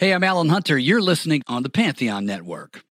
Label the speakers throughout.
Speaker 1: Hey, I'm Alan Hunter. You're listening on the Pantheon Network.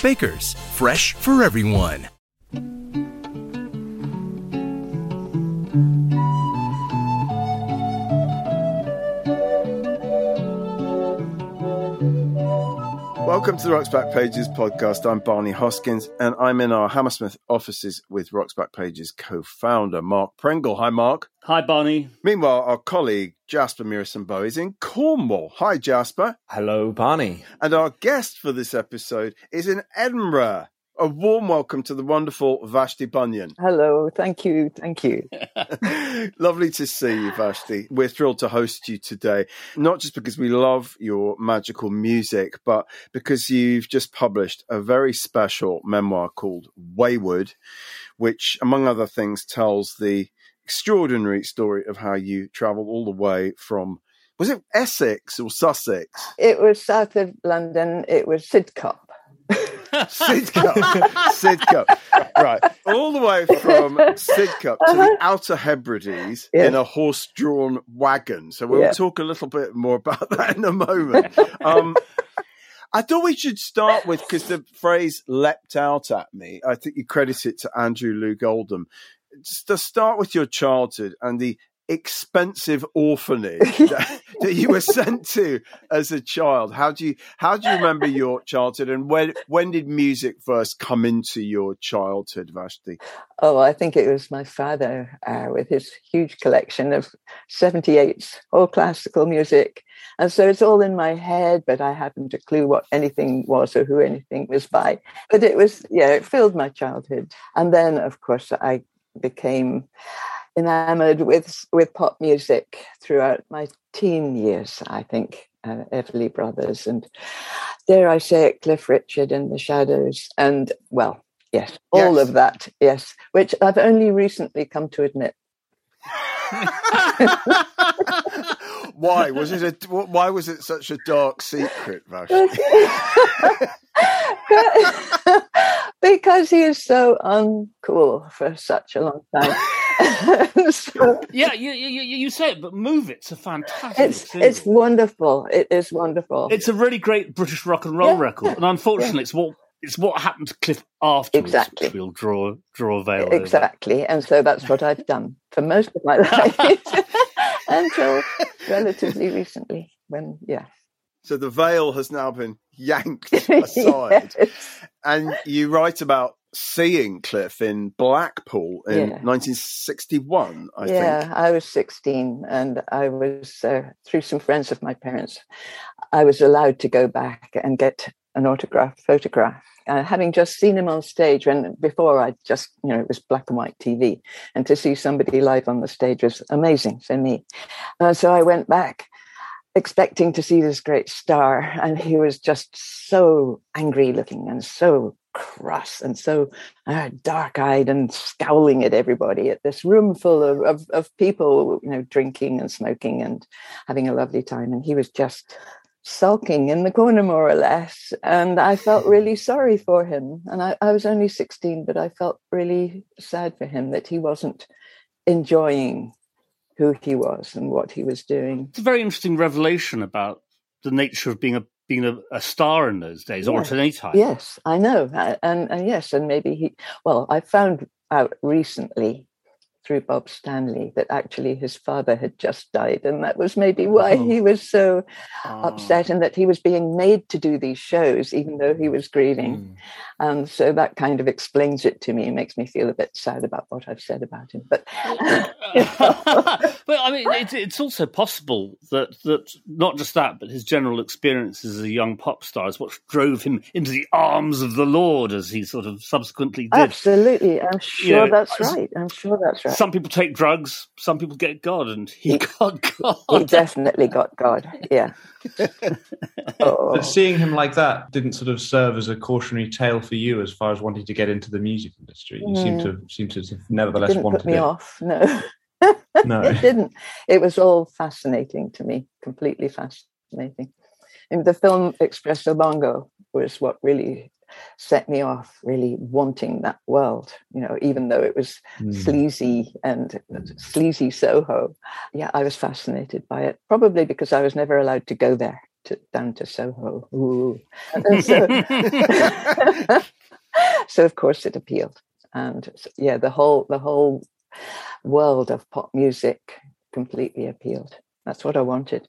Speaker 2: Baker's, fresh for everyone.
Speaker 3: Welcome to the Rock's Back Pages podcast. I'm Barney Hoskyns, and I'm in our Hammersmith offices with Rock's Back Pages co-founder Mark Pringle. Hi, Mark.
Speaker 4: Hi, Barney.
Speaker 3: Meanwhile, our colleague Jasper Murison-Bowie is in Cornwall. Hi, Jasper.
Speaker 5: Hello, Barney.
Speaker 3: And our guest for this episode is in Edinburgh. A warm welcome to the wonderful Vashti Bunyan.
Speaker 6: Hello, thank you, thank you.
Speaker 3: Lovely to see you, Vashti. We're thrilled to host you today, not just because we love your magical music, but because you've just published a very special memoir called Wayward, which, among other things, tells the extraordinary story of how you traveled all the way from was it Essex or Sussex?
Speaker 6: It was south of London. It was Sidcup.
Speaker 3: Sidcup. Sidcup. Right. All the way from Sidcup to the Outer Hebrides
Speaker 6: Yeah.
Speaker 3: in a horse drawn wagon. So we'll talk a little bit more about that in a moment. Um, I thought we should start with because the phrase leapt out at me. I think you credit it to Andrew Loog Oldham. Just to start with your childhood and the expensive orphanage that, that you were sent to as a child. How do you how do you remember your childhood and when when did music first come into your childhood, Vashti?
Speaker 6: Oh, I think it was my father uh, with his huge collection of 78s, all classical music. And so it's all in my head, but I haven't a clue what anything was or who anything was by. But it was, yeah, it filled my childhood. And then, of course, I became enamored with with pop music throughout my teen years i think uh, everly brothers and dare i say it cliff richard and the shadows and well yes all
Speaker 3: Yes.
Speaker 6: of that yes which i've only recently come to admit
Speaker 3: why was it a why was it such a dark secret?
Speaker 6: because he is so uncool for such a long time so
Speaker 4: Yeah, you, you, you say it, but Move It's a fantastic.
Speaker 6: it's
Speaker 4: single.
Speaker 6: it's wonderful it is wonderful
Speaker 4: It's a really great British rock and roll
Speaker 6: Yeah,
Speaker 4: record, and unfortunately, it's what it's what happened to Cliff afterwards.
Speaker 6: Exactly.
Speaker 4: Which we'll draw draw a veil over.
Speaker 6: Exactly. And so that's what I've done for most of my life until relatively recently when, yeah.
Speaker 3: So the veil has now been yanked aside.
Speaker 6: Yes.
Speaker 3: And you write about seeing Cliff in Blackpool in
Speaker 6: Yeah.
Speaker 3: 1961, I
Speaker 6: yeah,
Speaker 3: think.
Speaker 6: I was 16 and I was, uh, through some friends of my parents, I was allowed to go back and get an autograph photograph. Uh, having just seen him on stage when before I just, you know, it was black and white TV and to see somebody live on the stage was amazing for me. Uh, so I went back expecting to see this great star and he was just so angry looking and so cross and so uh, dark-eyed and scowling at everybody at this room full of, of, of people you know drinking and smoking and having a lovely time. And he was just sulking in the corner more or less. And i felt really sorry for him. And I, I was only 16 but i felt really sad for him that he wasn't enjoying who he was and what he was doing
Speaker 4: It's a very interesting revelation about the nature of being a being a, a star in those days, or at any time.
Speaker 6: Yes, I know, and and yes, and maybe he. Well, I found out recently through Bob Stanley that actually his father had just died. And that was maybe why oh. he was so oh. upset and that he was being made to do these shows, even though he was grieving. Mm. And so that kind of explains it to me and makes me feel a bit sad about what I've said about him. But,
Speaker 4: but I mean, it, it's also possible that, that not just that, but his general experience as a young pop star is what drove him into the arms of the Lord, as he sort of subsequently did.
Speaker 6: Absolutely. I'm sure you know, that's right. I'm sure that's right.
Speaker 4: Some people take drugs, some people get God, and he, he got God.
Speaker 6: He definitely got God. Yeah.
Speaker 5: oh. But seeing him like that didn't sort of serve as a cautionary tale for you as far as wanting to get into the music industry. You mm. seem to seem to nevertheless
Speaker 6: didn't
Speaker 5: wanted
Speaker 6: put me
Speaker 5: it.
Speaker 6: off. No.
Speaker 5: no,
Speaker 6: it didn't. It was all fascinating to me, completely fascinating. And the film Expresso Bongo was what really set me off really wanting that world you know even though it was mm. sleazy and sleazy soho. Yeah i was fascinated by it probably because i was never allowed to go there to, down to soho. So, so of course it appealed. And yeah the whole the whole world of pop music completely appealed. That's what i wanted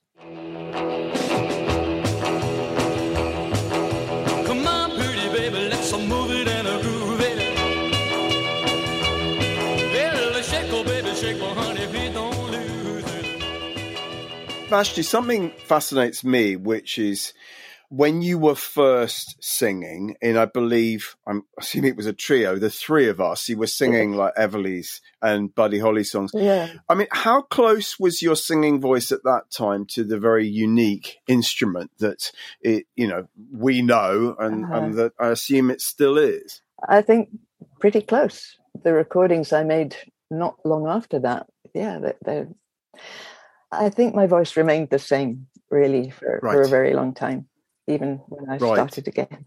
Speaker 3: Vashti, something fascinates me, which is when you were first singing, and I believe I'm assuming it was a trio, the three of us, you were singing like Everly's and Buddy Holly songs.
Speaker 6: Yeah.
Speaker 3: I mean, how close was your singing voice at that time to the very unique instrument that it, you know, we know and, uh-huh. and that I assume it still is?
Speaker 6: I think pretty close. The recordings I made not long after that, yeah, they're, they're I think my voice remained the same really for, right. for a very long time, even when I right. started again.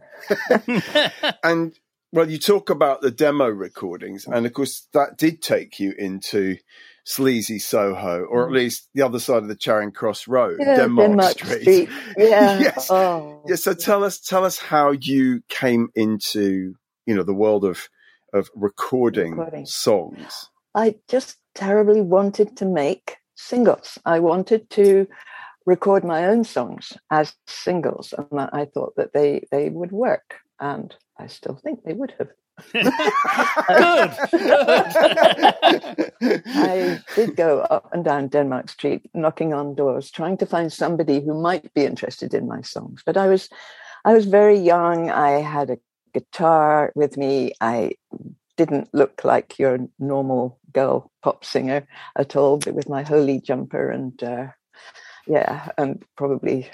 Speaker 3: and well, you talk about the demo recordings, and of course, that did take you into sleazy Soho, or at mm. least the other side of the Charing Cross Road,
Speaker 6: yeah,
Speaker 3: Denmark,
Speaker 6: Denmark Street. Street. Yeah.
Speaker 3: yes. Oh. Yeah. So tell us, tell us how you came into you know the world of of recording, recording. songs.
Speaker 6: I just terribly wanted to make singles. I wanted to record my own songs as singles, and I thought that they they would work, and I still think they would have.
Speaker 4: Good.
Speaker 6: I did go up and down Denmark Street, knocking on doors, trying to find somebody who might be interested in my songs. But I was, I was very young. I had a guitar with me. I didn't look like your normal girl pop singer at all, but with my holy jumper and uh, yeah, and probably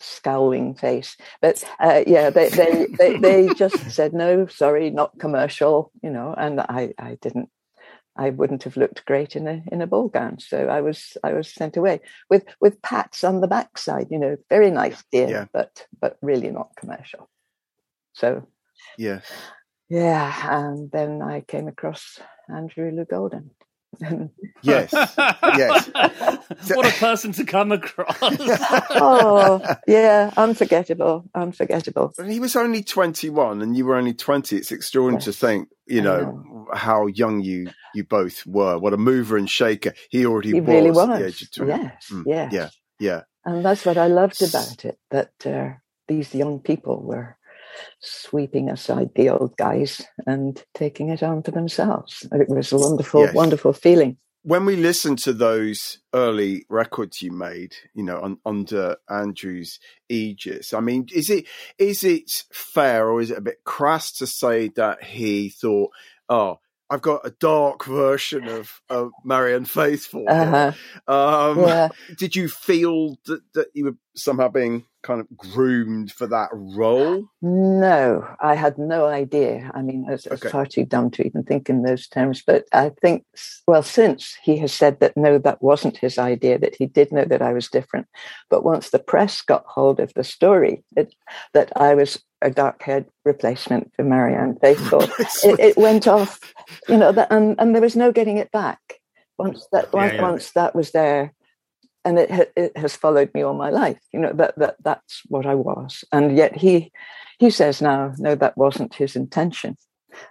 Speaker 6: scowling face. But uh, yeah, they, they, they, they just said, no, sorry, not commercial, you know, and I, I didn't, I wouldn't have looked great in a, in a ball gown. So I was, I was sent away with, with pats on the backside, you know, very nice dear, yeah. but, but really not commercial. So
Speaker 3: yeah,
Speaker 6: yeah, and then I came across Andrew Loog Oldham.
Speaker 3: yes, yes.
Speaker 4: what a person to come across.
Speaker 6: oh, yeah, unforgettable, unforgettable.
Speaker 3: But he was only 21 and you were only 20. It's extraordinary yes. to think, you know, know, how young you you both were. What a mover and shaker he already
Speaker 6: he
Speaker 3: was.
Speaker 6: Really was. Yes, mm, yes.
Speaker 3: Yeah, yeah.
Speaker 6: And that's what I loved about it, that uh, these young people were sweeping aside the old guys and taking it on for themselves. It was a wonderful, yes. wonderful feeling.
Speaker 3: When we listen to those early records you made, you know, on, under Andrew's aegis, I mean, is it is it fair or is it a bit crass to say that he thought, oh, I've got a dark version of, of Marianne Faithfull. Uh-huh. Um, yeah. Did you feel that, that you were somehow being kind of groomed for that role?
Speaker 6: No, I had no idea. I mean, I was, okay. far too dumb to even think in those terms. But I think, well, since he has said that no, that wasn't his idea, that he did know that I was different. But once the press got hold of the story, it, that I was a dark haired replacement for Marianne Faithfull, it, it, went off, you know, that, and, and there was no getting it back. Once that, yeah, yeah. once that was there, and it, it has followed me all my life. You know that that that's what I was, and yet he he says now, no, that wasn't his intention.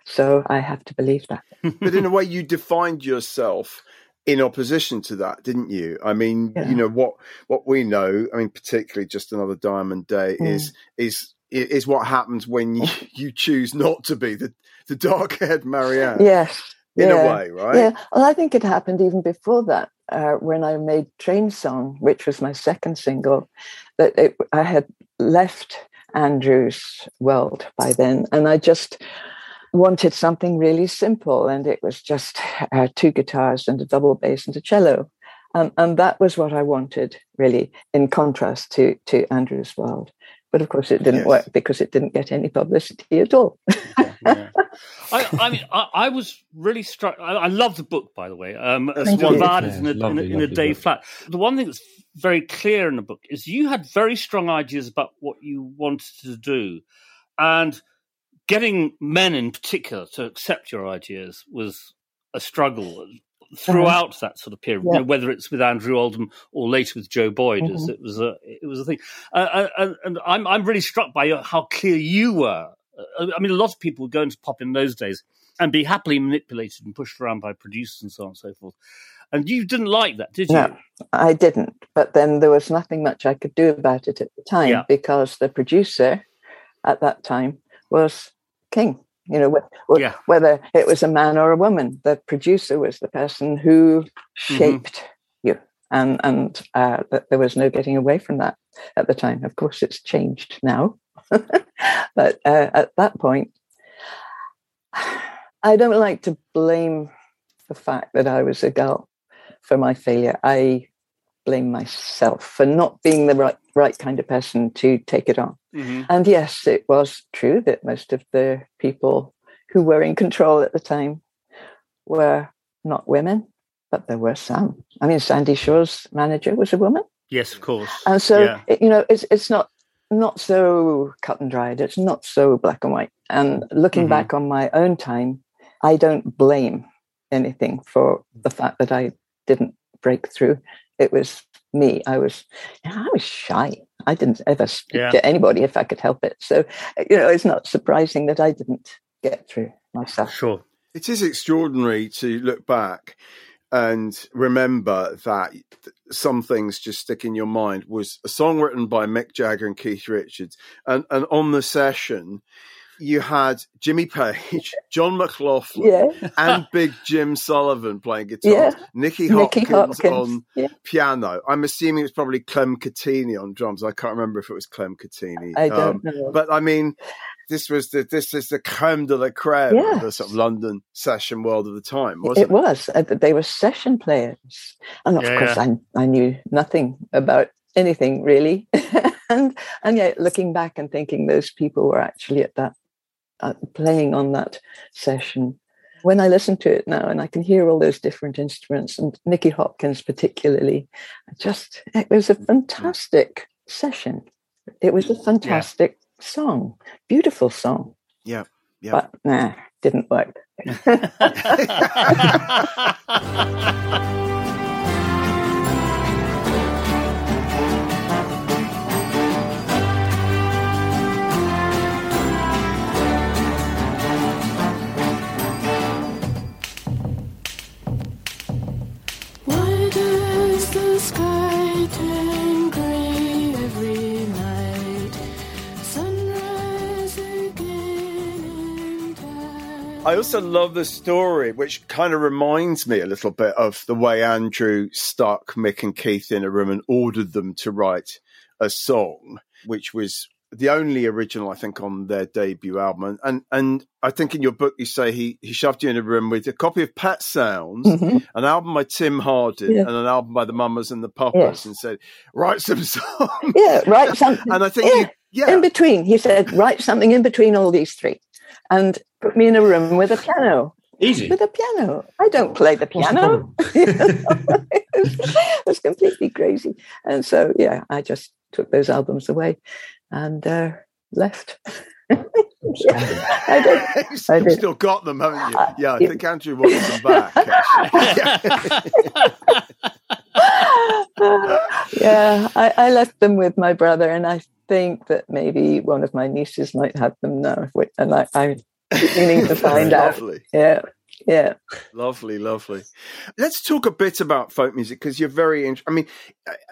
Speaker 6: So I have to believe that.
Speaker 3: but in a way, you defined yourself in opposition to that, didn't you? I mean,
Speaker 6: Yeah.
Speaker 3: you know what what we know. I mean, particularly just another Diamond Day
Speaker 6: Mm.
Speaker 3: is is is what happens when you, you choose not to be the the dark haired Marianne.
Speaker 6: Yes.
Speaker 3: in
Speaker 6: yeah.
Speaker 3: a way, right?
Speaker 6: Yeah. Well, I think it happened even before that, uh, when I made Train Song, which was my second single, that it, I had left Andrew's world by then, and I just wanted something really simple, and it was just uh, two guitars and a double bass and a cello. Um, and that was what I wanted, really, in contrast to to Andrew's world. But of course, it didn't
Speaker 3: Yes.
Speaker 6: work because it didn't get any publicity at all.
Speaker 4: Yeah. I, I mean, I, I was really struck. I, I love the book, by the way. Um,
Speaker 3: That's
Speaker 4: Small
Speaker 6: wonderful.
Speaker 4: Dividers in, a,
Speaker 5: lovely,
Speaker 4: in, a, in a day
Speaker 5: book.
Speaker 4: flat. The one thing that's very clear in the book is you had very strong ideas about what you wanted to do, and getting men in particular to accept your ideas was a struggle throughout that sort of period.
Speaker 6: Yeah.
Speaker 4: whether it's with Andrew Oldham or later with Joe Boyd, as
Speaker 6: Mhm.
Speaker 4: it was a it was a thing. Uh, and, and I'm I'm really struck by how clear you were. Uh, I mean, a lot of people were going to pop in those days and be happily manipulated and pushed around by producers and so on and so forth. And you didn't like that, did you?
Speaker 6: No. I didn't. But then there was nothing much I could do about it at the time
Speaker 4: Yeah.
Speaker 6: because the producer at that time was King. You know, wh-
Speaker 4: Yeah.
Speaker 6: whether it was a man or a woman, the producer was the person who
Speaker 4: Mm-hmm.
Speaker 6: shaped you, and and uh, that there was no getting away from that at the time. Of course, it's changed now, but uh, at that point, I don't like to blame the fact that I was a girl for my failure. I blame myself for not being the right right kind of person to take it on.
Speaker 4: Mhm.
Speaker 6: And yes, it was true that most of the people who were in control at the time were not women, but there were some. I mean, Sandie Shaw's manager was a woman,
Speaker 4: Yes, of course.
Speaker 6: and so
Speaker 4: Yeah.
Speaker 6: it, you know, it's it's not not so cut and dried. It's not so black and white. And looking
Speaker 4: Mhm.
Speaker 6: back on my own time, I don't blame anything for the fact that I didn't break through. It was me. I was, you know, I was shy. I didn't ever speak
Speaker 4: Yeah.
Speaker 6: to anybody if I could help it. So, you know, it's not surprising that I didn't get through myself.
Speaker 4: Sure.
Speaker 3: It is extraordinary to look back and remember that some things just stick in your mind was a song written by Mick Jagger and Keith Richards. And, and on the session, you had Jimmy Page, John McLaughlin,
Speaker 6: Yeah.
Speaker 3: and Big Jim Sullivan playing guitar,
Speaker 6: Yeah.
Speaker 3: Nicky
Speaker 6: Nicky
Speaker 3: Hopkins,
Speaker 6: Hopkins.
Speaker 3: on
Speaker 6: Yeah.
Speaker 3: piano. I'm assuming it was probably Clem Cattini on drums. I can't remember if it was Clem Cattini.
Speaker 6: I
Speaker 3: Um,
Speaker 6: don't know.
Speaker 3: but I mean, this was the this is the creme de la creme of the sort of London session world of the time, wasn't
Speaker 6: it was. Uh, They were session players. And of
Speaker 4: Yeah,
Speaker 6: course,
Speaker 4: yeah.
Speaker 6: I, I knew nothing about anything really. and and yet, looking back and thinking those people were actually at that, Uh, playing on that session. When I listen to it now and I can hear all those different instruments and Nicky Hopkins particularly, just, it was a mm, fantastic session. It was a fantastic song, beautiful song.
Speaker 3: Yeah, yeah.
Speaker 6: But nah, didn't work.
Speaker 3: I also love the story, which kind of reminds me a little bit of the way Andrew stuck Mick and Keith in a room and ordered them to write a song, which was the only original, I think, on their debut album. And and, and I think in your book you say he, he shoved you in a room with a copy of Pet Sounds,
Speaker 6: Mhm.
Speaker 3: an album by Tim Hardin,
Speaker 6: Yeah.
Speaker 3: and an album by the Mamas and the Papas,
Speaker 6: Yes.
Speaker 3: and said, write some songs.
Speaker 6: Yeah, write something.
Speaker 3: And I think
Speaker 6: yeah.
Speaker 3: you, yeah,
Speaker 6: in between. He said, write something in between all these three and put me in a room with a piano.
Speaker 5: Easy.
Speaker 6: With a piano. I don't play the piano. it was completely crazy. And so, yeah, I just took those albums away and uh, left. I did.
Speaker 3: You've
Speaker 6: I did.
Speaker 3: still got them, haven't you?
Speaker 6: Uh,
Speaker 3: Yeah, I think Andrew wants them back.
Speaker 6: yeah, I, I left them with my brother, and I think that maybe one of my nieces might have them now. And I, I beginning to find out.
Speaker 3: Lovely.
Speaker 6: Yeah, yeah.
Speaker 3: Lovely, lovely. Let's talk a bit about folk music because you're very. I mean,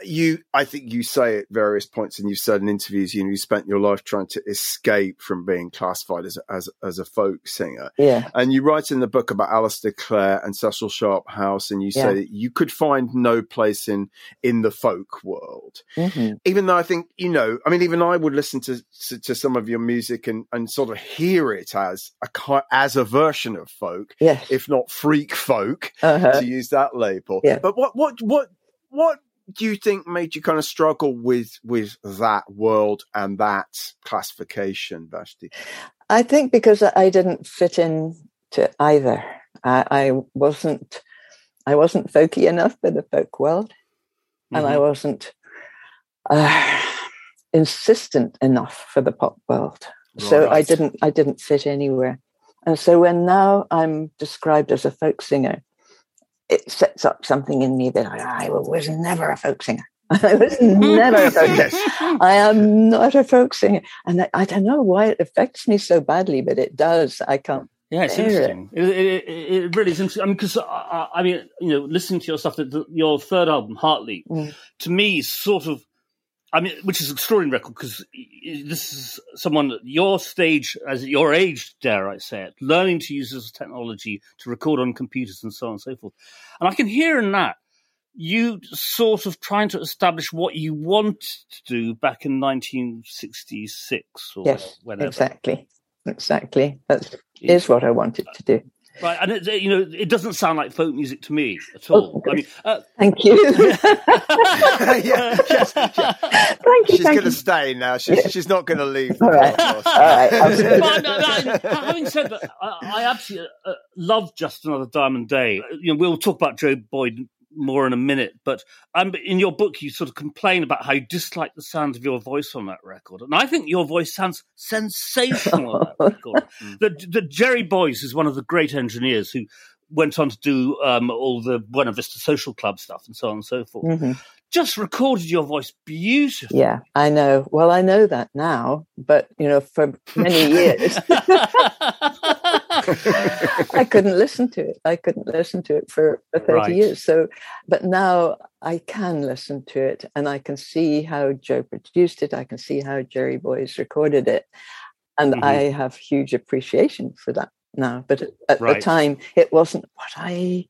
Speaker 3: you. I think you say at various points, and you've said in interviews, you know, you spent your life trying to escape from being classified as a, as as a folk singer.
Speaker 6: Yeah.
Speaker 3: And you write in the book about Alasdair Clayre and Cecil Sharp House, and you say that you could find no place in in the folk world.
Speaker 6: Mhm.
Speaker 3: Even though I think you know, I mean, even I would listen to to, to some of your music and and sort of hear it as a as a version of folk,
Speaker 6: Yes.
Speaker 3: if not freak folk,
Speaker 6: Uh-huh.
Speaker 3: to use that label.
Speaker 6: Yeah.
Speaker 3: But what what what what do you think made you kind of struggle with with that world and that classification, Vashti?
Speaker 6: I think because I didn't fit in to either. I, I wasn't I wasn't folky enough for the folk world, and I wasn't uh, insistent enough for the pop world. So I didn't I didn't fit anywhere. And so when now I'm described as a folk singer, it sets up something in me that I, I was never a folk singer. I was never a folk singer. I am not a folk singer. And I, I don't know why it affects me so badly, but it does. I can't.
Speaker 4: Yeah, it's
Speaker 6: it.
Speaker 4: interesting. It, it, it, it really is interesting. I mean, because I, I I mean, you know, listening to your stuff, that the, your third album, Heartleap,
Speaker 6: Mm.
Speaker 4: to me, sort of, I mean, which is an extraordinary record because this is someone at your stage, as at your age, dare I say it, learning to use this technology to record on computers and so on and so forth. And I can hear in that you sort of trying to establish what you wanted to do back in 1966 or
Speaker 6: Yes,
Speaker 4: whenever.
Speaker 6: exactly. Exactly. That is what I wanted to do.
Speaker 4: Right, and it, you know, it doesn't sound like folk music to me at all. I mean, uh,
Speaker 6: Thank you.
Speaker 3: yeah, yes, yeah.
Speaker 6: Thank you.
Speaker 3: She's going to stay now. She's, she's not going to leave.
Speaker 6: All right.
Speaker 3: podcast.
Speaker 6: All right. I'll do it.
Speaker 4: but, uh, uh, having said that, I, I absolutely uh, love Just Another Diamond Day. You know, we'll talk about Joe Boyd more in a minute, but um, in your book, you sort of complain about how you dislike the sound of your voice on that record, and I think your voice sounds sensational on that record. The, the Jerry Boys is one of the great engineers who went on to do um, all the Buena Vista Social Club stuff and so on and so forth.
Speaker 6: Mhm.
Speaker 4: Just recorded your voice beautifully.
Speaker 6: Yeah, I know. Well, I know that now, but you know, for many years, I couldn't listen to it. I couldn't listen to it for, for 30
Speaker 4: Right.
Speaker 6: years. So, but now I can listen to it and I can see how Joe produced it. I can see how Jerry Boys recorded it. And
Speaker 4: Mhm.
Speaker 6: I have huge appreciation for that now. But at, at
Speaker 4: Right.
Speaker 6: the time, it wasn't what I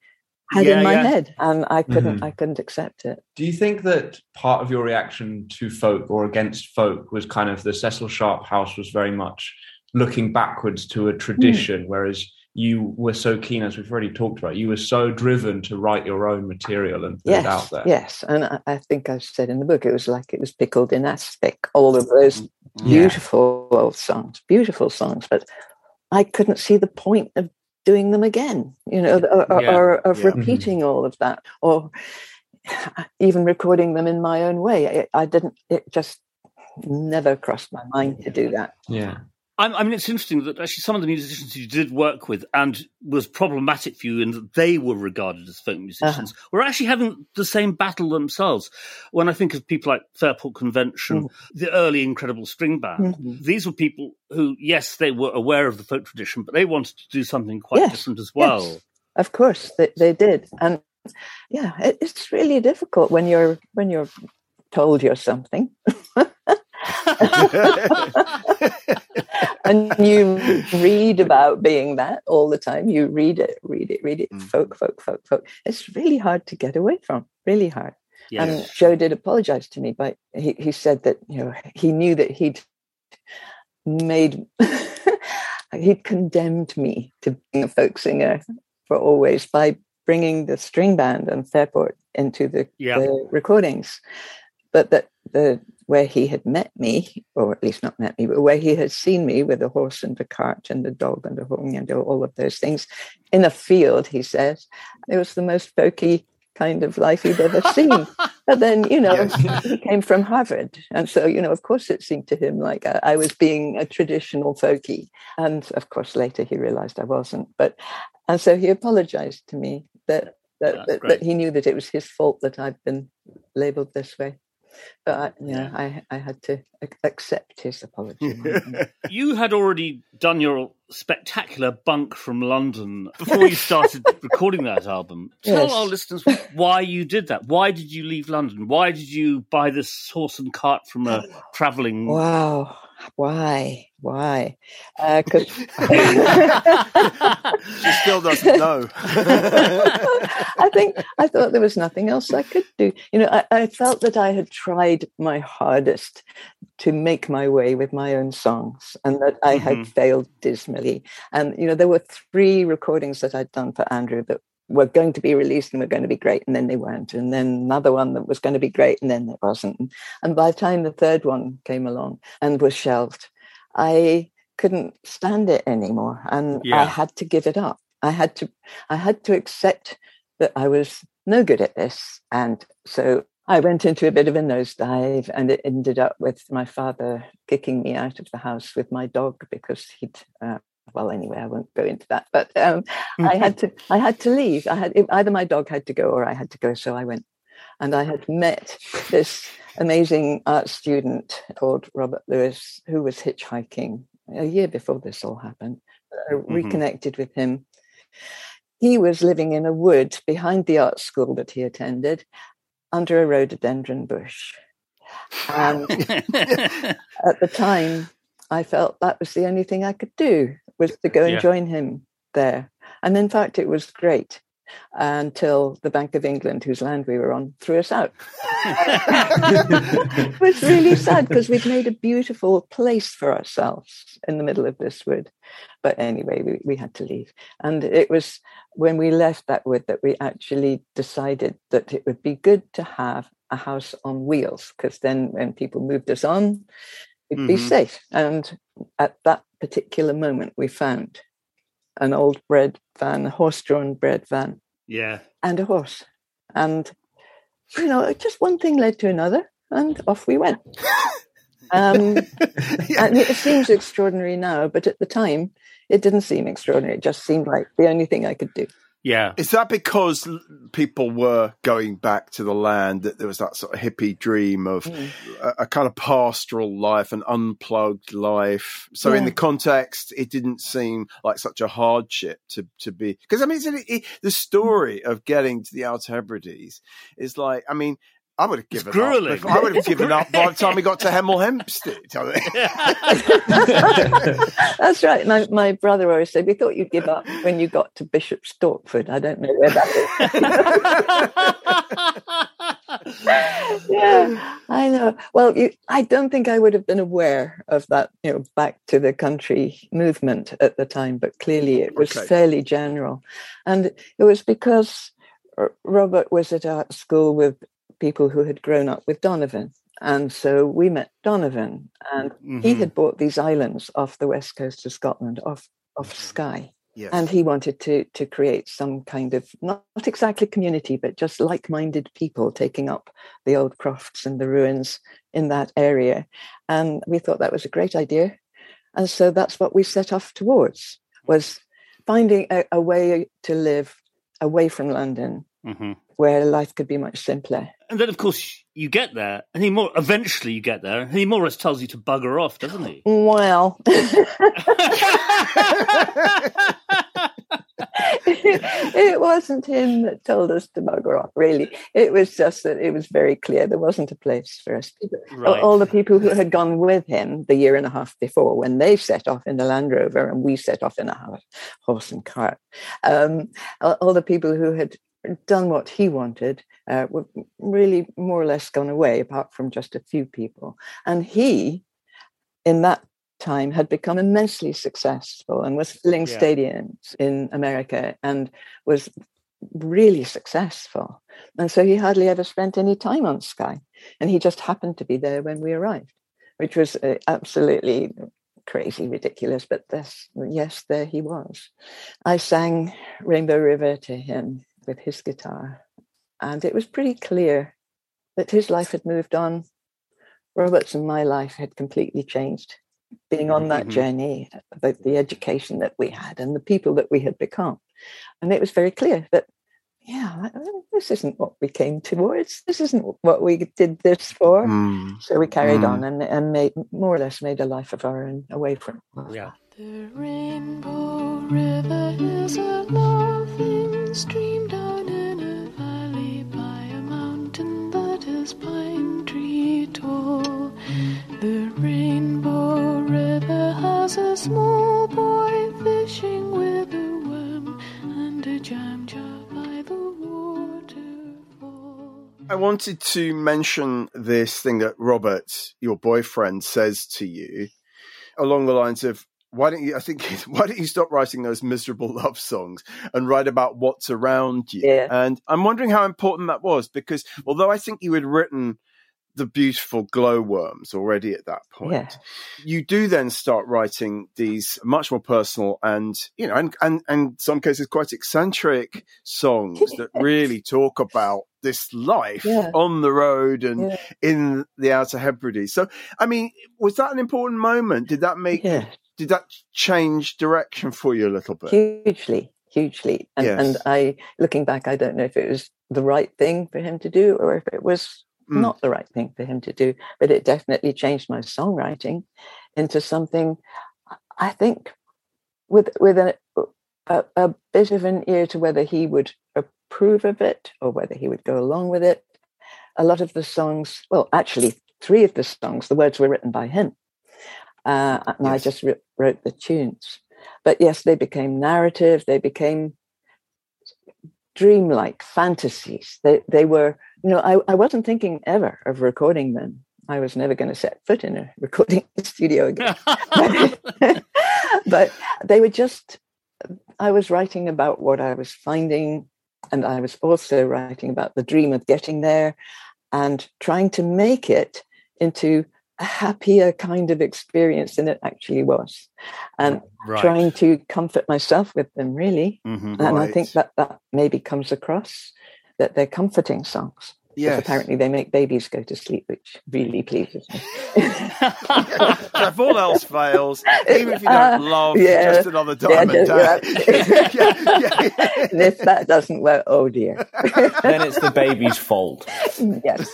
Speaker 6: had
Speaker 4: Yeah,
Speaker 6: in my
Speaker 4: yeah.
Speaker 6: head. And I couldn't,
Speaker 5: Mhm.
Speaker 6: I couldn't accept it.
Speaker 5: Do you think that part of your reaction to folk or against folk was kind of the Cecil Sharp House was very much looking backwards to a hmm. tradition, whereas you were so keen, as we've already talked about, you were so driven to write your own material and put it out
Speaker 6: Yes,
Speaker 5: there.
Speaker 6: yes, and I, I think I said in the book it was like it was pickled in aspic. All of those mm, mm.
Speaker 5: Yeah.
Speaker 6: beautiful old songs, beautiful songs, but I couldn't see the point of doing them again. You know, or, or,
Speaker 4: Yeah,
Speaker 6: or of
Speaker 3: yeah. Mhm.
Speaker 6: repeating all of that, or even recording them in my own way. I, I didn't. It just never crossed my mind to do that.
Speaker 5: Yeah.
Speaker 4: I, I mean, it's interesting that actually some of the musicians you did work with and was problematic for you in that they were regarded as folk musicians were actually having the same battle themselves. When I think of people like Fairport Convention, the early Incredible String Band,
Speaker 6: Mhm.
Speaker 4: these were people who, yes, they were aware of the folk tradition, but they wanted to do something quite
Speaker 6: Yes,
Speaker 4: different as well.
Speaker 6: Yes, of course they, they did, and yeah, it, it's really difficult when you're when you're told you're something. and you read about being that all the time. You read it, read it, read it.
Speaker 3: Mm.
Speaker 6: Folk, folk, folk, folk. It's really hard to get away from. Really hard.
Speaker 4: Yes.
Speaker 6: And Joe did apologize to me, but he, he said that you know he knew that he'd made he'd condemned me to being a folk singer for always by bringing the string band and Fairport into the,
Speaker 4: Yeah.
Speaker 6: the recordings, but that the where he had met me, or at least not met me, but where he had seen me with a horse and a cart and a dog and a horn and all of those things in a field, he says, it was the most folky kind of life he'd ever seen. but then, you know, he came from Harvard. And so, you know, of course it seemed to him like I, I was being a traditional folky. And of course, later he realized I wasn't. But, and so he apologized to me that, that, that, that he knew that it was his fault that I'd been labeled this way. But I, yeah, I, I had to accept his apology.
Speaker 4: You had already done your spectacular bunk from London before you started recording that album. Tell
Speaker 6: Yes.
Speaker 4: our listeners why you did that. Why did you leave London? Why did you buy this horse and cart from a travelling?
Speaker 6: wow. Why? Why? Because
Speaker 3: She still doesn't know.
Speaker 6: I think I thought there was nothing else I could do. You know, I, I felt that I had tried my hardest to make my way with my own songs and that I had
Speaker 4: Mhm.
Speaker 6: failed dismally. And, you know, there were three recordings that I'd done for Andrew that were going to be released and were going to be great, and then they weren't. And then another one that was going to be great, and then it wasn't. And by the time the third one came along and was shelved, I couldn't stand it anymore. And I had to give it up. I had to I had to accept that I was no good at this. And so I went into a bit of a nosedive and it ended up with my father kicking me out of the house with my dog because he'd uh, well anyway i won't go into that but um, mm. i had to i had to leave. I had either my dog had to go or i had to go so i went. And i had met this amazing art student called robert lewis who was hitchhiking a year before this all happened. I mm-hmm. mm-hmm. reconnected with him. He was living in a wood behind the art school that he attended under a rhododendron bush. And at the time i felt that was the only thing i could do was to go and
Speaker 4: Yeah.
Speaker 6: join him there. And in fact it was great until the bank of england whose land we were on threw us out. It was really sad because we'd made a beautiful place for ourselves in the middle of this wood. But anyway we, we had to leave. And it was when we left that wood that we actually decided that it would be good to have a house on wheels because then when people moved us on we'd be
Speaker 4: Mhm.
Speaker 6: safe. And at that particular moment we found an old bread van a horse-drawn bread van.
Speaker 4: Yeah.
Speaker 6: and a horse. And you know just one thing led to another and off we went. Um, and it seems extraordinary now but at the time it didn't seem extraordinary. It just seemed like the only thing i could do
Speaker 4: Yeah.
Speaker 3: Is that because people were going back to the land that there was that sort of hippie dream of
Speaker 6: Mm.
Speaker 3: a, a kind of pastoral life, an unplugged life? So, in the context, it didn't seem like such a hardship to to be because I mean, it's, it, the story of getting to the Outer Hebrides is like, I mean. I would have given
Speaker 4: grueling.
Speaker 3: up. I would have
Speaker 4: It's
Speaker 3: given up by the time we got to Hemel Hempstead.
Speaker 6: That's right. My my brother always said, "We thought you'd give up when you got to Bishop Stortford." I don't know where that is. yeah, I know. Well, you, I don't think I would have been aware of that, you know, back to the country movement at the time, but clearly it was
Speaker 3: Okay.
Speaker 6: fairly general, and it was because Robert was at art school with people who had grown up with Donovan. And so we met Donovan, and he
Speaker 4: Mhm.
Speaker 6: had bought these islands off the west coast of Scotland, off off Skye,
Speaker 3: Yes.
Speaker 6: and he wanted to to create some kind of not, not exactly community, but just like-minded people taking up the old crofts and the ruins in that area. And we thought that was a great idea, and so that's what we set off towards was finding a, a way to live away from London
Speaker 4: Mhm.
Speaker 6: Where life could be much simpler.
Speaker 4: And then, of course, you get there, and he more eventually you get there, and he more or less tells you to bugger off, doesn't he?
Speaker 6: Well, it wasn't him that told us to bugger off, really. It was just that it was very clear there wasn't a place for us.
Speaker 4: Right.
Speaker 6: All the people who had gone with him the year and a half before, when they set off in the Land Rover and we set off in a horse and cart, um, all all the people who had done what he wanted uh, were really more or less gone away, apart from just a few people. And he, in that time, had become immensely successful and was filling
Speaker 4: Yeah.
Speaker 6: stadiums in America and was really successful. And so he hardly ever spent any time on Skye. And he just happened to be there when we arrived, which was uh, absolutely crazy, ridiculous. But this, yes, there he was. I sang Rainbow River to him with his guitar. And it was pretty clear that his life had moved on. Robert's and my life had completely changed. Being on that
Speaker 4: Mhm.
Speaker 6: journey, about the education that we had and the people that we had become. And it was very clear that yeah, this isn't what we came towards. This isn't what we did this for.
Speaker 3: Mm.
Speaker 6: So we carried
Speaker 3: Mm.
Speaker 6: on and, and made more or less made a life of our own away from.
Speaker 4: Yeah.
Speaker 7: The Rainbow River is a loving stream is pine tree tall. The Rainbow River has a small boy fishing with a worm and a jam jar by the waterfall.
Speaker 3: I wanted to mention this thing that Robert, your boyfriend, says to you along the lines of, why don't you, I think, why don't you stop writing those miserable love songs and write about what's around you?
Speaker 6: Yeah.
Speaker 3: And I'm wondering how important that was because although I think you had written the beautiful glowworms already at that point,
Speaker 6: Yeah.
Speaker 3: you do then start writing these much more personal and, you know, and, and, and some cases quite eccentric songs that really talk about this life
Speaker 6: Yeah.
Speaker 3: on the road and
Speaker 6: Yeah.
Speaker 3: in the Outer Hebrides. So, I mean, was that an important moment? Did that make. Did that change direction for you a little bit?
Speaker 6: hugely hugely and,
Speaker 3: Yes.
Speaker 6: and i looking back i don't know if it was the right thing for him to do or if it was
Speaker 3: Mm.
Speaker 6: not the right thing for him to do but it definitely changed my songwriting into something i think with with a, a, a bit of an ear to whether he would approve of it or whether he would go along with it a lot of the songs well actually three of the songs the words were written by him uh, and i just wr- wrote the tunes but yes, they became narrative. They became dreamlike fantasies. They they were, you know, I, I wasn't thinking ever of recording them. I was never going to set foot in a recording studio again. but they were just I was writing about what I was finding, and I was also writing about the dream of getting there and trying to make it into a happier kind of experience than it actually was. And
Speaker 4: Right.
Speaker 6: trying to comfort myself with them, really.
Speaker 4: Mhm.
Speaker 6: And I think that that maybe comes across that they're comforting songs. 'Cause
Speaker 3: Yes.
Speaker 6: Apparently, they make babies go to sleep, which really pleases me.
Speaker 3: So if all else fails, even if you
Speaker 6: Uh,
Speaker 3: don't love
Speaker 6: yeah.
Speaker 3: just another
Speaker 6: Yeah,
Speaker 3: diamond
Speaker 6: don't-
Speaker 3: day. yeah, yeah.
Speaker 6: and if that doesn't work, oh dear.
Speaker 5: then it's the baby's fault.
Speaker 6: yes.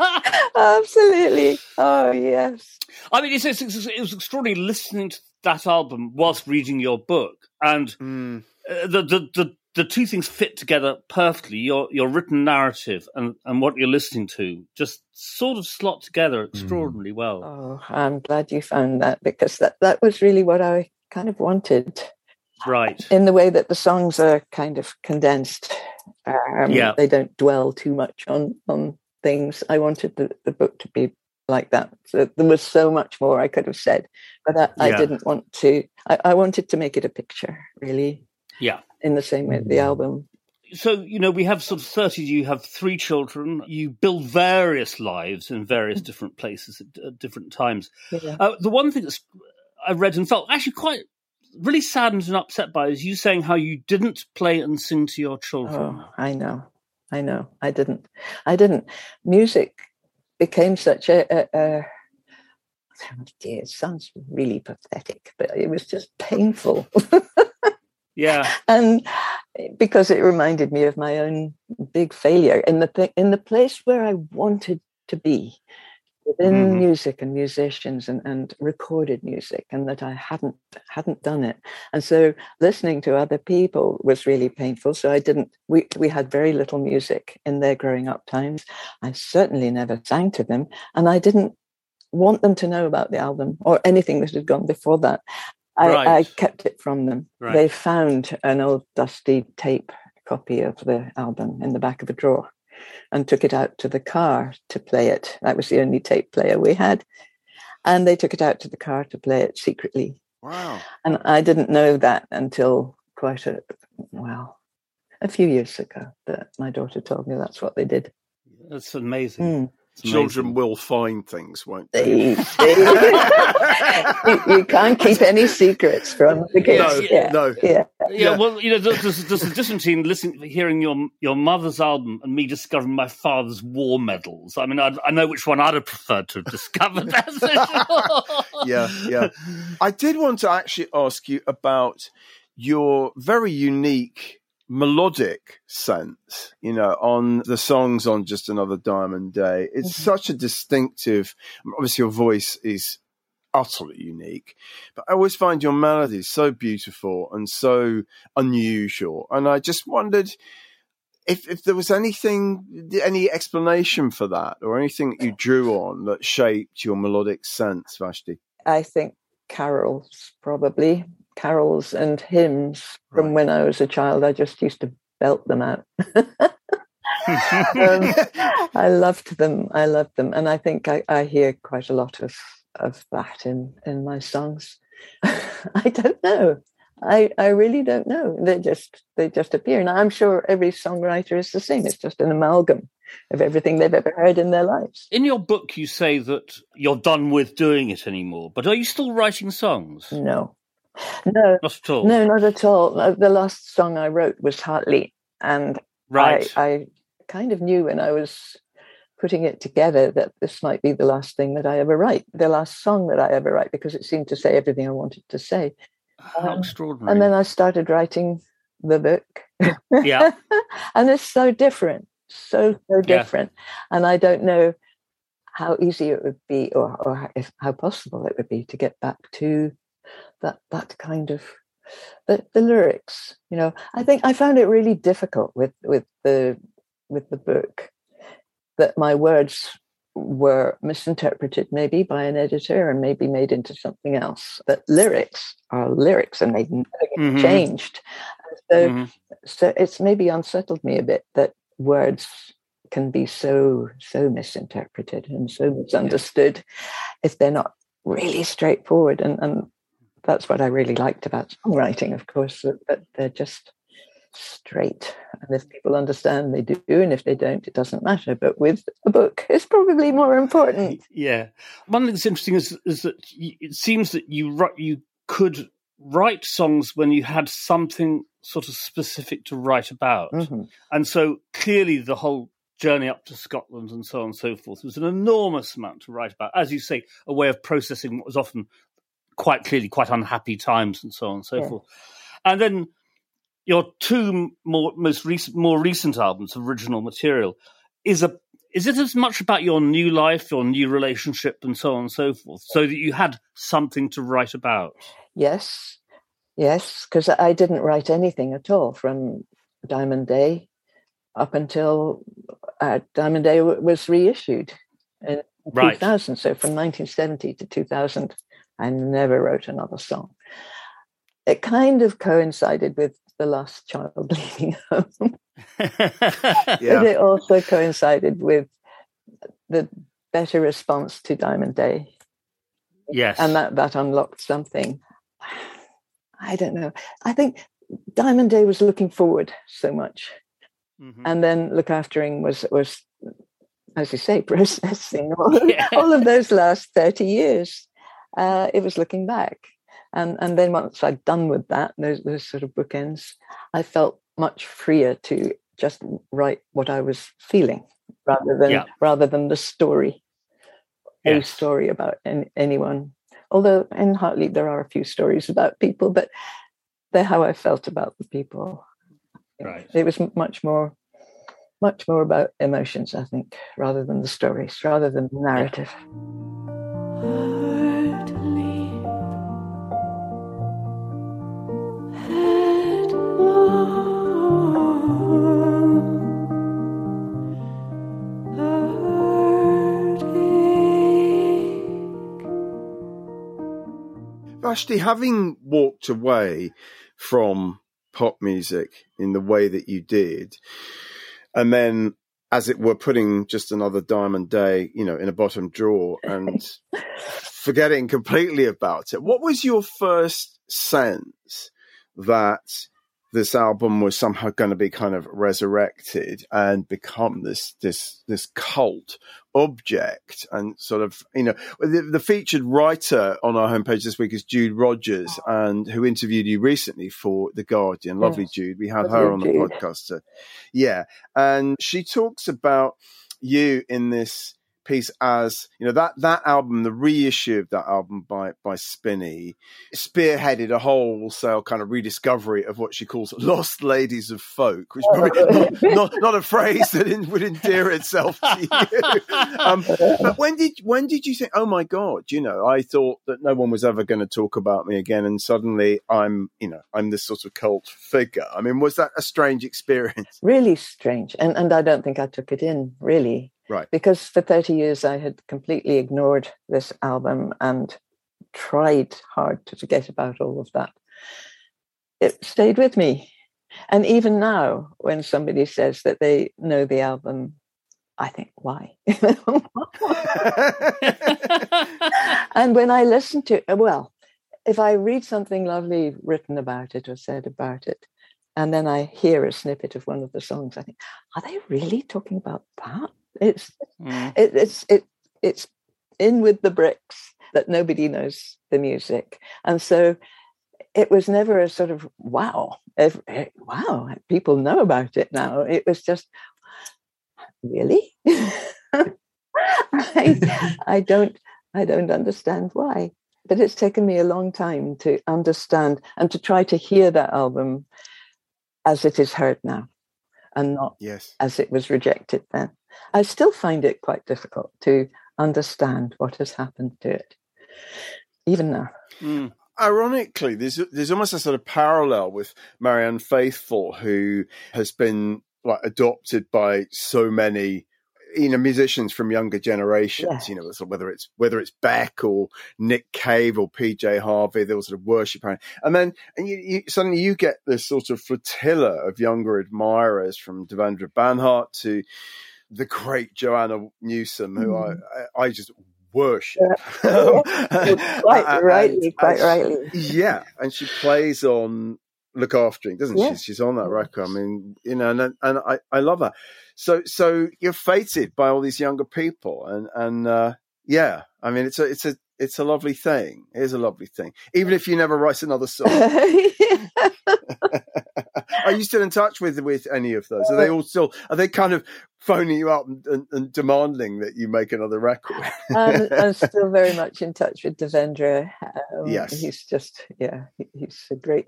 Speaker 6: Absolutely. Oh, yes.
Speaker 4: I mean, it's, it's, it's, it was extraordinary listening to that album whilst reading your book, and
Speaker 3: Mm.
Speaker 4: uh, the, the the the two things fit together perfectly. Your your written narrative and and what you're listening to just sort of slot together extraordinarily well.
Speaker 6: Oh, I'm glad you found that because that, that was really what I kind of wanted
Speaker 4: Right.
Speaker 6: in the way that the songs are kind of condensed. Um,
Speaker 4: Yeah.
Speaker 6: They don't dwell too much on, on things. I wanted the, the book to be like that. So there was so much more I could have said, but I, I
Speaker 4: Yeah.
Speaker 6: didn't want to. I, I wanted to make it a picture, really,
Speaker 4: Yeah.
Speaker 6: in the same way the mm. album.
Speaker 4: So you know, we have sort of thirty. You have three children. You build various lives in various mm. different places at, at different times.
Speaker 6: Yeah.
Speaker 4: Uh, the one thing that's uh, I read and felt actually quite really saddened and upset by is you saying how you didn't play and sing to your children.
Speaker 6: Oh, I know, I know. I didn't. I didn't. Music became such a. a, a oh dear, it sounds really pathetic, but it was just painful,
Speaker 4: Yeah.
Speaker 6: and because it reminded me of my own big failure in the th- in the place where I wanted to be within
Speaker 3: Mhm.
Speaker 6: music and musicians and, and recorded music and that I hadn't hadn't done it. And so listening to other people was really painful. So I didn't we we had very little music in their growing up times. I certainly never sang to them and I didn't want them to know about the album or anything that had gone before that. I, I kept it from them.
Speaker 4: Right.
Speaker 6: They found an old dusty tape copy of the album in the back of a drawer and took it out to the car to play it. That was the only tape player we had. And they took it out to the car to play it secretly.
Speaker 3: Wow.
Speaker 6: And I didn't know that until quite a, well, a few years ago that my daughter told me that's what they did.
Speaker 4: That's amazing.
Speaker 6: Mm.
Speaker 4: It's amazing.
Speaker 3: Children will find things, won't they?
Speaker 6: They, they, you, you can't keep any secrets from the kids.
Speaker 3: No,
Speaker 6: yeah,
Speaker 3: no.
Speaker 6: yeah.
Speaker 4: Yeah,
Speaker 3: Yeah.
Speaker 4: well, you know, there's, there's, there's a difference between listening, hearing your your mother's album and me discovering my father's war medals. I mean, I, I know which one I'd have preferred to have discovered. That's for sure.
Speaker 3: yeah, yeah. I did want to actually ask you about your very unique melodic sense, you know, on the songs on Just Another Diamond Day. It's mm-hmm. such a distinctive, obviously, your voice is utterly unique, but I always find your melodies so beautiful and so unusual. And I just wondered if, if there was anything, any explanation for that or anything that you drew on that shaped your melodic sense, Vashti.
Speaker 6: I think carols, probably carols and hymns from right. when I was a child. I just used to belt them out. um, I loved them. I loved them, and I think I, I hear quite a lot of of that in in my songs. I don't know. I, I really don't know. They just they just appear. And I'm sure every songwriter is the same. It's just an amalgam of everything they've ever heard in their lives.
Speaker 4: In your book, you say that you're done with doing it anymore. But are you still writing songs?
Speaker 6: No, no,
Speaker 4: not at all.
Speaker 6: No, not at all. Uh, the last song I wrote was Heartleap, and right. I, I kind of knew when I was putting it together that this might be the last thing that I ever write, the last song that I ever write, because it seemed to say everything I wanted to say.
Speaker 4: How um, extraordinary!
Speaker 6: And then I started writing the book.
Speaker 4: Yeah,
Speaker 6: and it's so different, so so different, yeah. and I don't know how easy it would be, or or if, how possible it would be to get back to that that kind of the, the lyrics you know i think i found it really difficult with with the with the book that my words were misinterpreted maybe by an editor and maybe made into something else but lyrics are lyrics and they never get mm-hmm. changed so mm-hmm. so it's maybe unsettled me a bit that words can be so so misinterpreted and so misunderstood yeah. if they're not really straightforward and, and that's what I really liked about songwriting, of course, that, that, they're just straight. And if people understand, they do. And if they don't, it doesn't matter. But with a book, it's probably more important.
Speaker 4: Yeah. One thing that's interesting is, is that it seems that you you could write songs when you had something sort of specific to write about. Mm-hmm. And so clearly the whole journey up to Scotland and so on and so forth was an enormous amount to write about. As you say, a way of processing what was often quite clearly quite unhappy times and so on and so yeah. forth. And then your two more most recent more recent albums, original material, is a is it as much about your new life, your new relationship, and so on and so forth, so that you had something to write about?
Speaker 6: Yes, yes, because I didn't write anything at all from Diamond Day up until uh, Diamond Day w- was reissued in right. 2000. So from 1970 to 2000, I never wrote another song. It kind of coincided with the last child leaving home. yeah. But it also coincided with the better response to Diamond Day.
Speaker 4: Yes.
Speaker 6: And that, that unlocked something. I don't know. I think Diamond Day was looking forward so much. Mm-hmm. And then Lookaftering was was as you say, processing all, yeah. all of those last 30 years uh, it was looking back. And, and then once I'd done with that, those, those sort of bookends, I felt much freer to just write what I was feeling rather than yeah. rather than the story, yes. a story about any, anyone. Although in Heartleap there are a few stories about people, but they're how I felt about the people.
Speaker 4: Right.
Speaker 6: It was much more, much more about emotions, I think, rather than the stories, rather than the narrative. Yeah.
Speaker 3: Vashti, having walked away from pop music in the way that you did, and then, as it were, putting just another Diamond Day, you know, in a bottom drawer and forgetting completely about it, what was your first sense that this album was somehow going to be kind of resurrected and become this this this cult object and sort of you know the, the, featured writer on our homepage this week is Jude Rogers and who interviewed you recently for the Guardian. Lovely yes. Jude. We had her on the podcast yeah. And she talks about you in this piece as you know that that album, the reissue of that album by by Spinney, spearheaded a wholesale kind of rediscovery of what she calls lost ladies of folk, which probably not, not, not a phrase that in, would endear itself to you. Um, but when did when did you think, oh my god, you know, I thought that no one was ever going to talk about me again, and suddenly I'm, you know, I'm this sort of cult figure. I mean, was that a strange experience?
Speaker 6: Really strange, and and I don't think I took it in really.
Speaker 3: Right.
Speaker 6: Because for 30 years I had completely ignored this album and tried hard to forget about all of that. It stayed with me. And even now, when somebody says that they know the album, I think, why? and when I listen to well, if I read something lovely written about it or said about it, and then I hear a snippet of one of the songs, I think, are they really talking about that? It's
Speaker 4: Mm.
Speaker 6: it, it's it it's in with the bricks that nobody knows the music, and so it was never a sort of wow, if, eh, wow, people know about it now. It was just really. I, I don't I don't understand why, but it's taken me a long time to understand and to try to hear that album as it is heard now, and not
Speaker 3: yes.
Speaker 6: as it was rejected then. I still find it quite difficult to understand what has happened to it, even now.
Speaker 4: Mm.
Speaker 3: Ironically, there's there's almost a sort of parallel with Marianne Faithfull, who has been like adopted by so many you know musicians from younger generations
Speaker 6: Yeah.
Speaker 3: you know whether it's whether it's beck or nick cave or pj harvey they all sort of worship her and then and you, you suddenly you get this sort of flotilla of younger admirers from devendra banhart to the great joanna newsom who I, I i just worship.
Speaker 6: Quite
Speaker 3: And-
Speaker 6: rightly,
Speaker 3: and
Speaker 6: quite
Speaker 3: she-
Speaker 6: rightly.
Speaker 3: yeah and she plays on Lookaftering doesn't
Speaker 6: Yeah.
Speaker 3: she she's on that record. I mean you know and and i i love her. So so you're fated by all these younger people and and uh yeah i mean it's a it's a it's a lovely thing. It is a lovely thing even if you never write another song are you still in touch with with any of those are they all still are they kind of phoning you up and, and, and demanding that you make another record
Speaker 6: I'm, I'm still very much in touch with Devendra. Um,
Speaker 3: Yes.
Speaker 6: he's just yeah, he- he's a great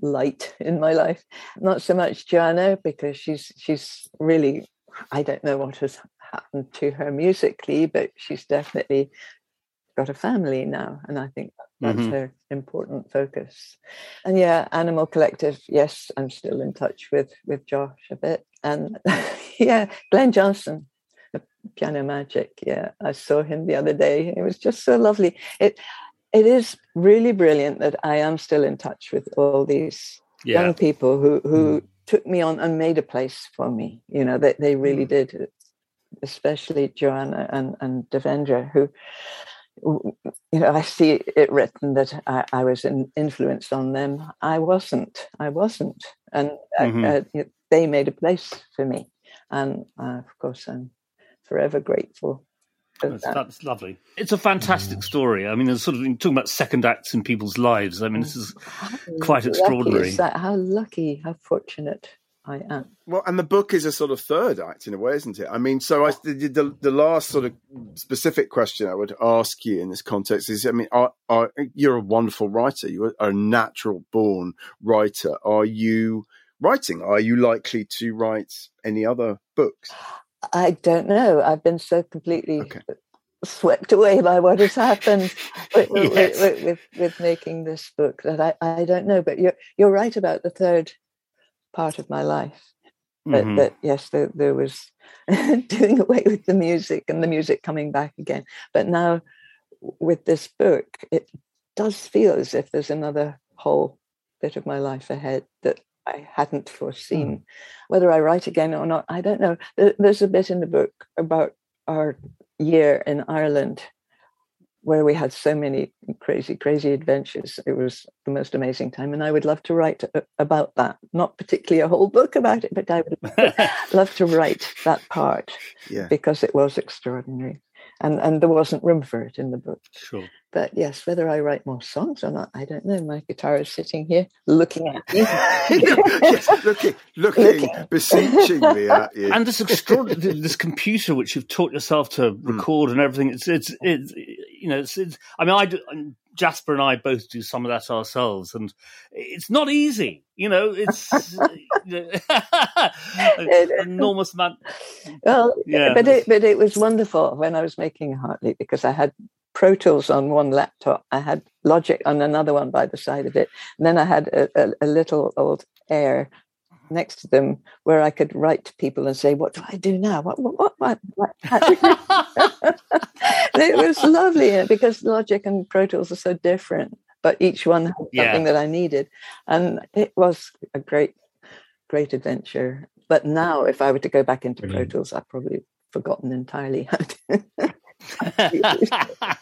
Speaker 6: light in my life. Not so much Joanna because she's she's really I don't know what has happened to her musically, but she's definitely got a family now, and I think that's
Speaker 4: Mhm.
Speaker 6: her important focus. And yeah, Animal Collective. Yes, I'm still in touch with with Josh a bit, and yeah, Glen Johnson. Piano Magic. Yeah, I saw him the other day. It was just so lovely. It it is really brilliant that I am still in touch with all these
Speaker 4: Yeah.
Speaker 6: young people who who took me on and made a place for me. You know, they they really did, especially Joanna and and Devendra, who you know, I see it written that I, I was in, influenced on them. I wasn't. I wasn't, and uh,
Speaker 4: Mhm.
Speaker 6: uh, you know, they made a place for me, and uh, of course, I'm forever grateful.
Speaker 4: That's,
Speaker 6: that.
Speaker 4: that's lovely. It's a fantastic story. I mean, there's sort of talking about second acts in people's lives. I mean, this is quite
Speaker 6: Lucky
Speaker 4: extraordinary.
Speaker 6: is? How lucky, how fortunate I am.
Speaker 3: Well, and the book is a sort of third act in a way, isn't it? I mean, so I, the, the, the last sort of specific question I would ask you in this context is, I mean, are, are, you're a wonderful writer. You are a natural born writer. Are you writing? Are you likely to write any other books?
Speaker 6: I don't know. I've been so completely
Speaker 3: Okay.
Speaker 6: swept away by what has happened with, with-
Speaker 4: Yes.
Speaker 6: with, with, with making this book that I, I don't know. But you're you're right about the third part of my life. That,
Speaker 4: Mhm.
Speaker 6: that yes, there, there was doing away with the music and the music coming back again. But now with this book, it does feel as if there's another whole bit of my life ahead that I hadn't foreseen. Whether I write again or not, I don't know. There's a bit in the book about our year in Ireland where we had so many crazy, crazy adventures. It was the most amazing time. And I would love to write about that. Not particularly a whole book about it, but I would love to write that part
Speaker 3: Yeah.
Speaker 6: because it was extraordinary. And, and there wasn't room for it in the book.
Speaker 4: Sure.
Speaker 6: but yes, whether I write more songs or not, I don't know. My guitar is sitting here looking at me.
Speaker 3: yes, looking, looking, beseechingly at you.
Speaker 4: And this extraordinary, this computer which you've taught yourself to
Speaker 3: Hmm.
Speaker 4: record and everything. It's, it's, it's, you know, it's, it's I mean, I do, Jasper and I both do some of that ourselves, and it's not easy. You know, it's you know, enormous amount.
Speaker 6: Well,
Speaker 4: Yeah.
Speaker 6: but it, but it was wonderful when I was making Heartleap because I had Pro Tools on one laptop, I had Logic on another one by the side of it, and then I had a, a, a little old Air next to them where I could write to people and say, "What do I do now? What what what?" what, it was lovely uh, because Logic and Pro Tools are so different, but each one had
Speaker 4: Yeah.
Speaker 6: something that I needed, and it was a great great adventure. But now, if I were to go back into Pro Tools, I've probably forgotten entirely how to.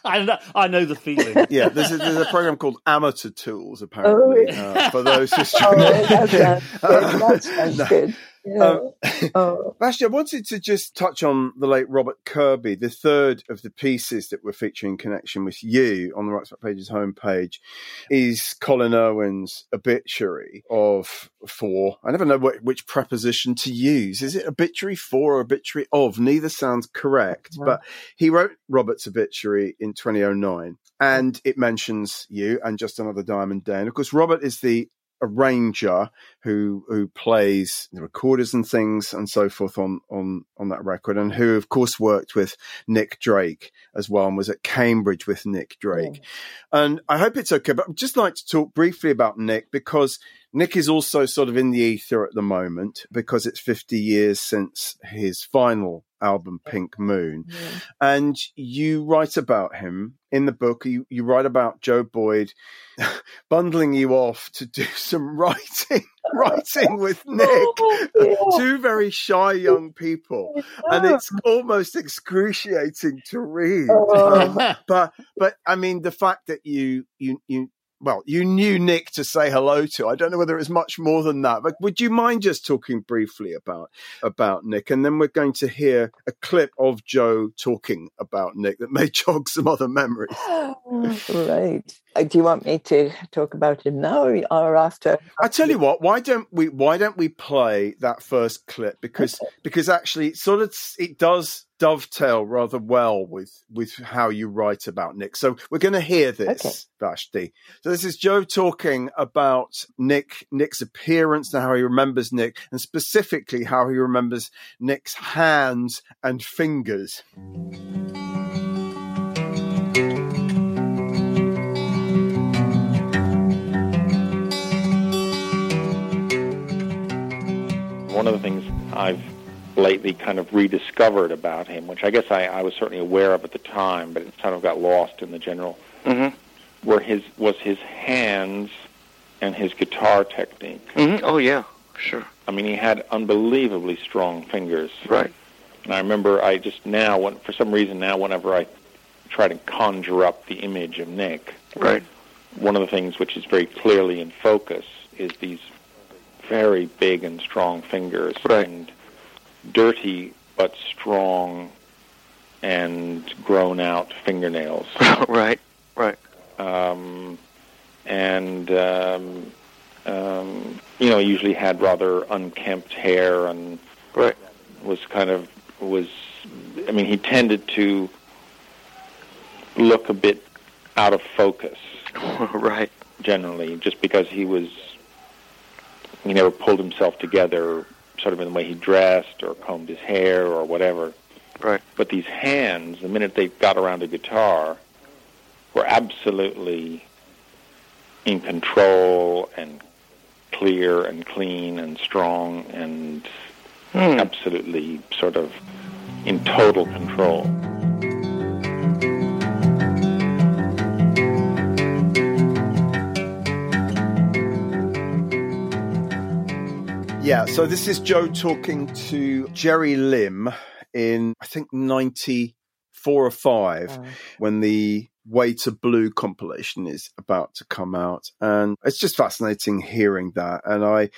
Speaker 4: I, know, I know the feeling.
Speaker 3: Yeah, there's a, there's a program called Amateur Tools, apparently,
Speaker 6: yeah.
Speaker 3: uh, for those who
Speaker 6: oh, that sounds good. That sounds
Speaker 3: No.
Speaker 6: good. Yeah.
Speaker 3: Um,
Speaker 6: oh,
Speaker 3: Actually, I wanted to just touch on the late Robert Kirby, the third of the pieces that we're featuring in connection with you on the Rock's Back Pages homepage is Colin Irwin's obituary of for. I never know what, which preposition to use. Is it obituary for or obituary of? Neither sounds correct,
Speaker 6: Yeah.
Speaker 3: but he wrote Robert's obituary in 2009 and it mentions you and Just Another Diamond Day. And of course, Robert is the arranger who who plays the recorders and things and so forth on on on that record and who of course worked with Nick Drake as well and was at Cambridge with Nick Drake. And I hope it's okay but I'd just like to talk briefly about Nick because Nick is also sort of in the ether at the moment because it's 50 years since his final album Pink Moon. And you write about him in the book. You, you write about Joe Boyd bundling you off to do some writing writing with Nick.
Speaker 6: Oh,
Speaker 3: two very shy young people. And it's almost excruciating to read.
Speaker 6: Oh.
Speaker 3: Um, but but I mean the fact that you you you well you knew Nick to say hello to. I don't know whether it was much more than that but would you mind just talking briefly about about Nick? And then we're going to hear a clip of Joe talking about Nick that may jog some other memories.
Speaker 6: Right. Uh, Do you want me to talk about him now or- after?
Speaker 3: I tell you what, why don't we why don't we play that first clip because because actually it sort of it does dovetail rather well with with how you write about Nick. So we're going to hear this,
Speaker 6: Okay.
Speaker 3: Vashti. So this is Joe talking about Nick Nick's appearance and how he remembers Nick, and specifically how he remembers Nick's hands and fingers.
Speaker 8: One of the things I've lately kind of rediscovered about him, which I guess I, I was certainly aware of at the time, but it kind of got lost in the general,
Speaker 9: Mm-hmm.
Speaker 8: were his was his hands and his guitar technique.
Speaker 9: Mm-hmm. Oh yeah, sure.
Speaker 8: I mean, he had unbelievably strong fingers.
Speaker 9: Right.
Speaker 8: And I remember I just now, when, for some reason now, whenever I try to conjure up the image of Nick,
Speaker 9: Right.
Speaker 8: one of the things which is very clearly in focus is these very big and strong fingers
Speaker 9: Right.
Speaker 8: and dirty but strong and grown out fingernails.
Speaker 9: right. Right.
Speaker 8: Um, and um, um, you know, usually had rather unkempt hair and
Speaker 9: Right.
Speaker 8: was kind of was. I mean, he tended to look a bit out of focus
Speaker 9: right.
Speaker 8: generally, just because he was. He never pulled himself together, sort of in the way he dressed or combed his hair or whatever.
Speaker 9: Right.
Speaker 8: But these hands, the minute they got around a guitar, were absolutely in control and clear and clean and strong and
Speaker 9: Hmm.
Speaker 8: absolutely sort of in total control.
Speaker 3: Yeah, so this is Joe talking to Jerry Lim in I think ninety four or five
Speaker 6: Oh.
Speaker 3: when the Way to Blue compilation is about to come out, and it's just fascinating hearing that. And I,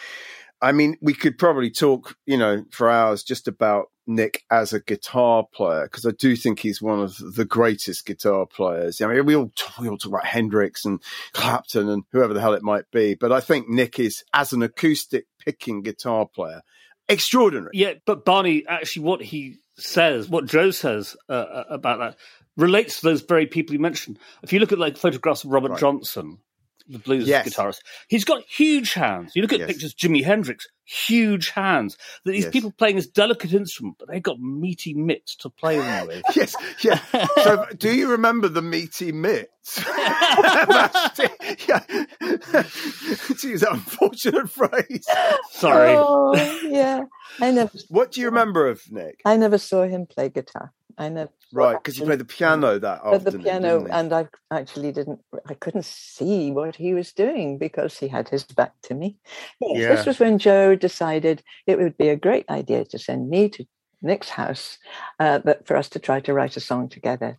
Speaker 3: I mean, we could probably talk, you know, for hours just about Nick as a guitar player because I do think he's one of the greatest guitar players. I mean, we all we all talk about Hendrix and Clapton and whoever the hell it might be, but I think Nick is as an acoustic picking guitar player extraordinary.
Speaker 4: Yeah, but Barney, actually, what he says, what Joe says uh, about that, relates to those very people you mentioned. If you look at like photographs of Robert
Speaker 3: Right.
Speaker 4: Johnson, the blues
Speaker 3: Yes.
Speaker 4: guitarist, he's got huge hands. You look at
Speaker 3: Yes.
Speaker 4: pictures of Jimi Hendrix, huge hands. That These
Speaker 3: Yes.
Speaker 4: people playing this delicate instrument, but they've got meaty mitts to play them with.
Speaker 3: Yes, yeah. So, do you remember the meaty mitts? That's it, yeah. to use that unfortunate phrase.
Speaker 4: Sorry.
Speaker 6: Oh, yeah. I never,
Speaker 3: What do you remember of Nick?
Speaker 6: I never saw him play guitar. I never.
Speaker 3: Right, because
Speaker 6: you
Speaker 3: played the piano that
Speaker 6: But the piano, and I actually didn't, I couldn't see what he was doing because he had his back to me. Yes,
Speaker 3: Yeah.
Speaker 6: This was when Joe decided it would be a great idea to send me to Nick's house, uh, but for us to try to write a song together.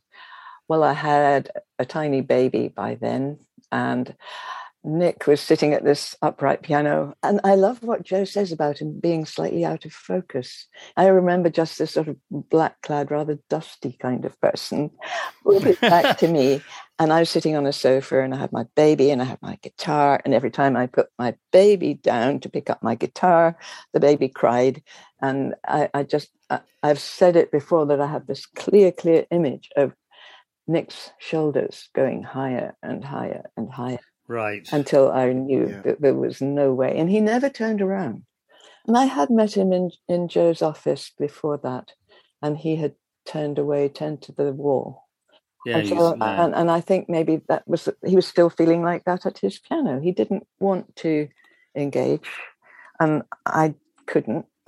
Speaker 6: Well, I had a tiny baby by then, and Nick was sitting at this upright piano. And I love what Joe says about him being slightly out of focus. I remember just this sort of black clad, rather dusty kind of person with back to me. And I was sitting on a sofa and I had my baby and I had my guitar. And every time I put my baby down to pick up my guitar, the baby cried. And I, I just, I, I've said it before that I have this clear, clear image of Nick's shoulders going higher and higher and higher
Speaker 4: Right.
Speaker 6: until I knew
Speaker 3: Yeah.
Speaker 6: that there was no way. And he never turned around. And I had met him in, in Joe's office before that, and he had turned away, turned to the wall.
Speaker 4: yeah,
Speaker 6: and, so- and, and I think maybe that was he was still feeling like that at his piano. He didn't want to engage, and I couldn't.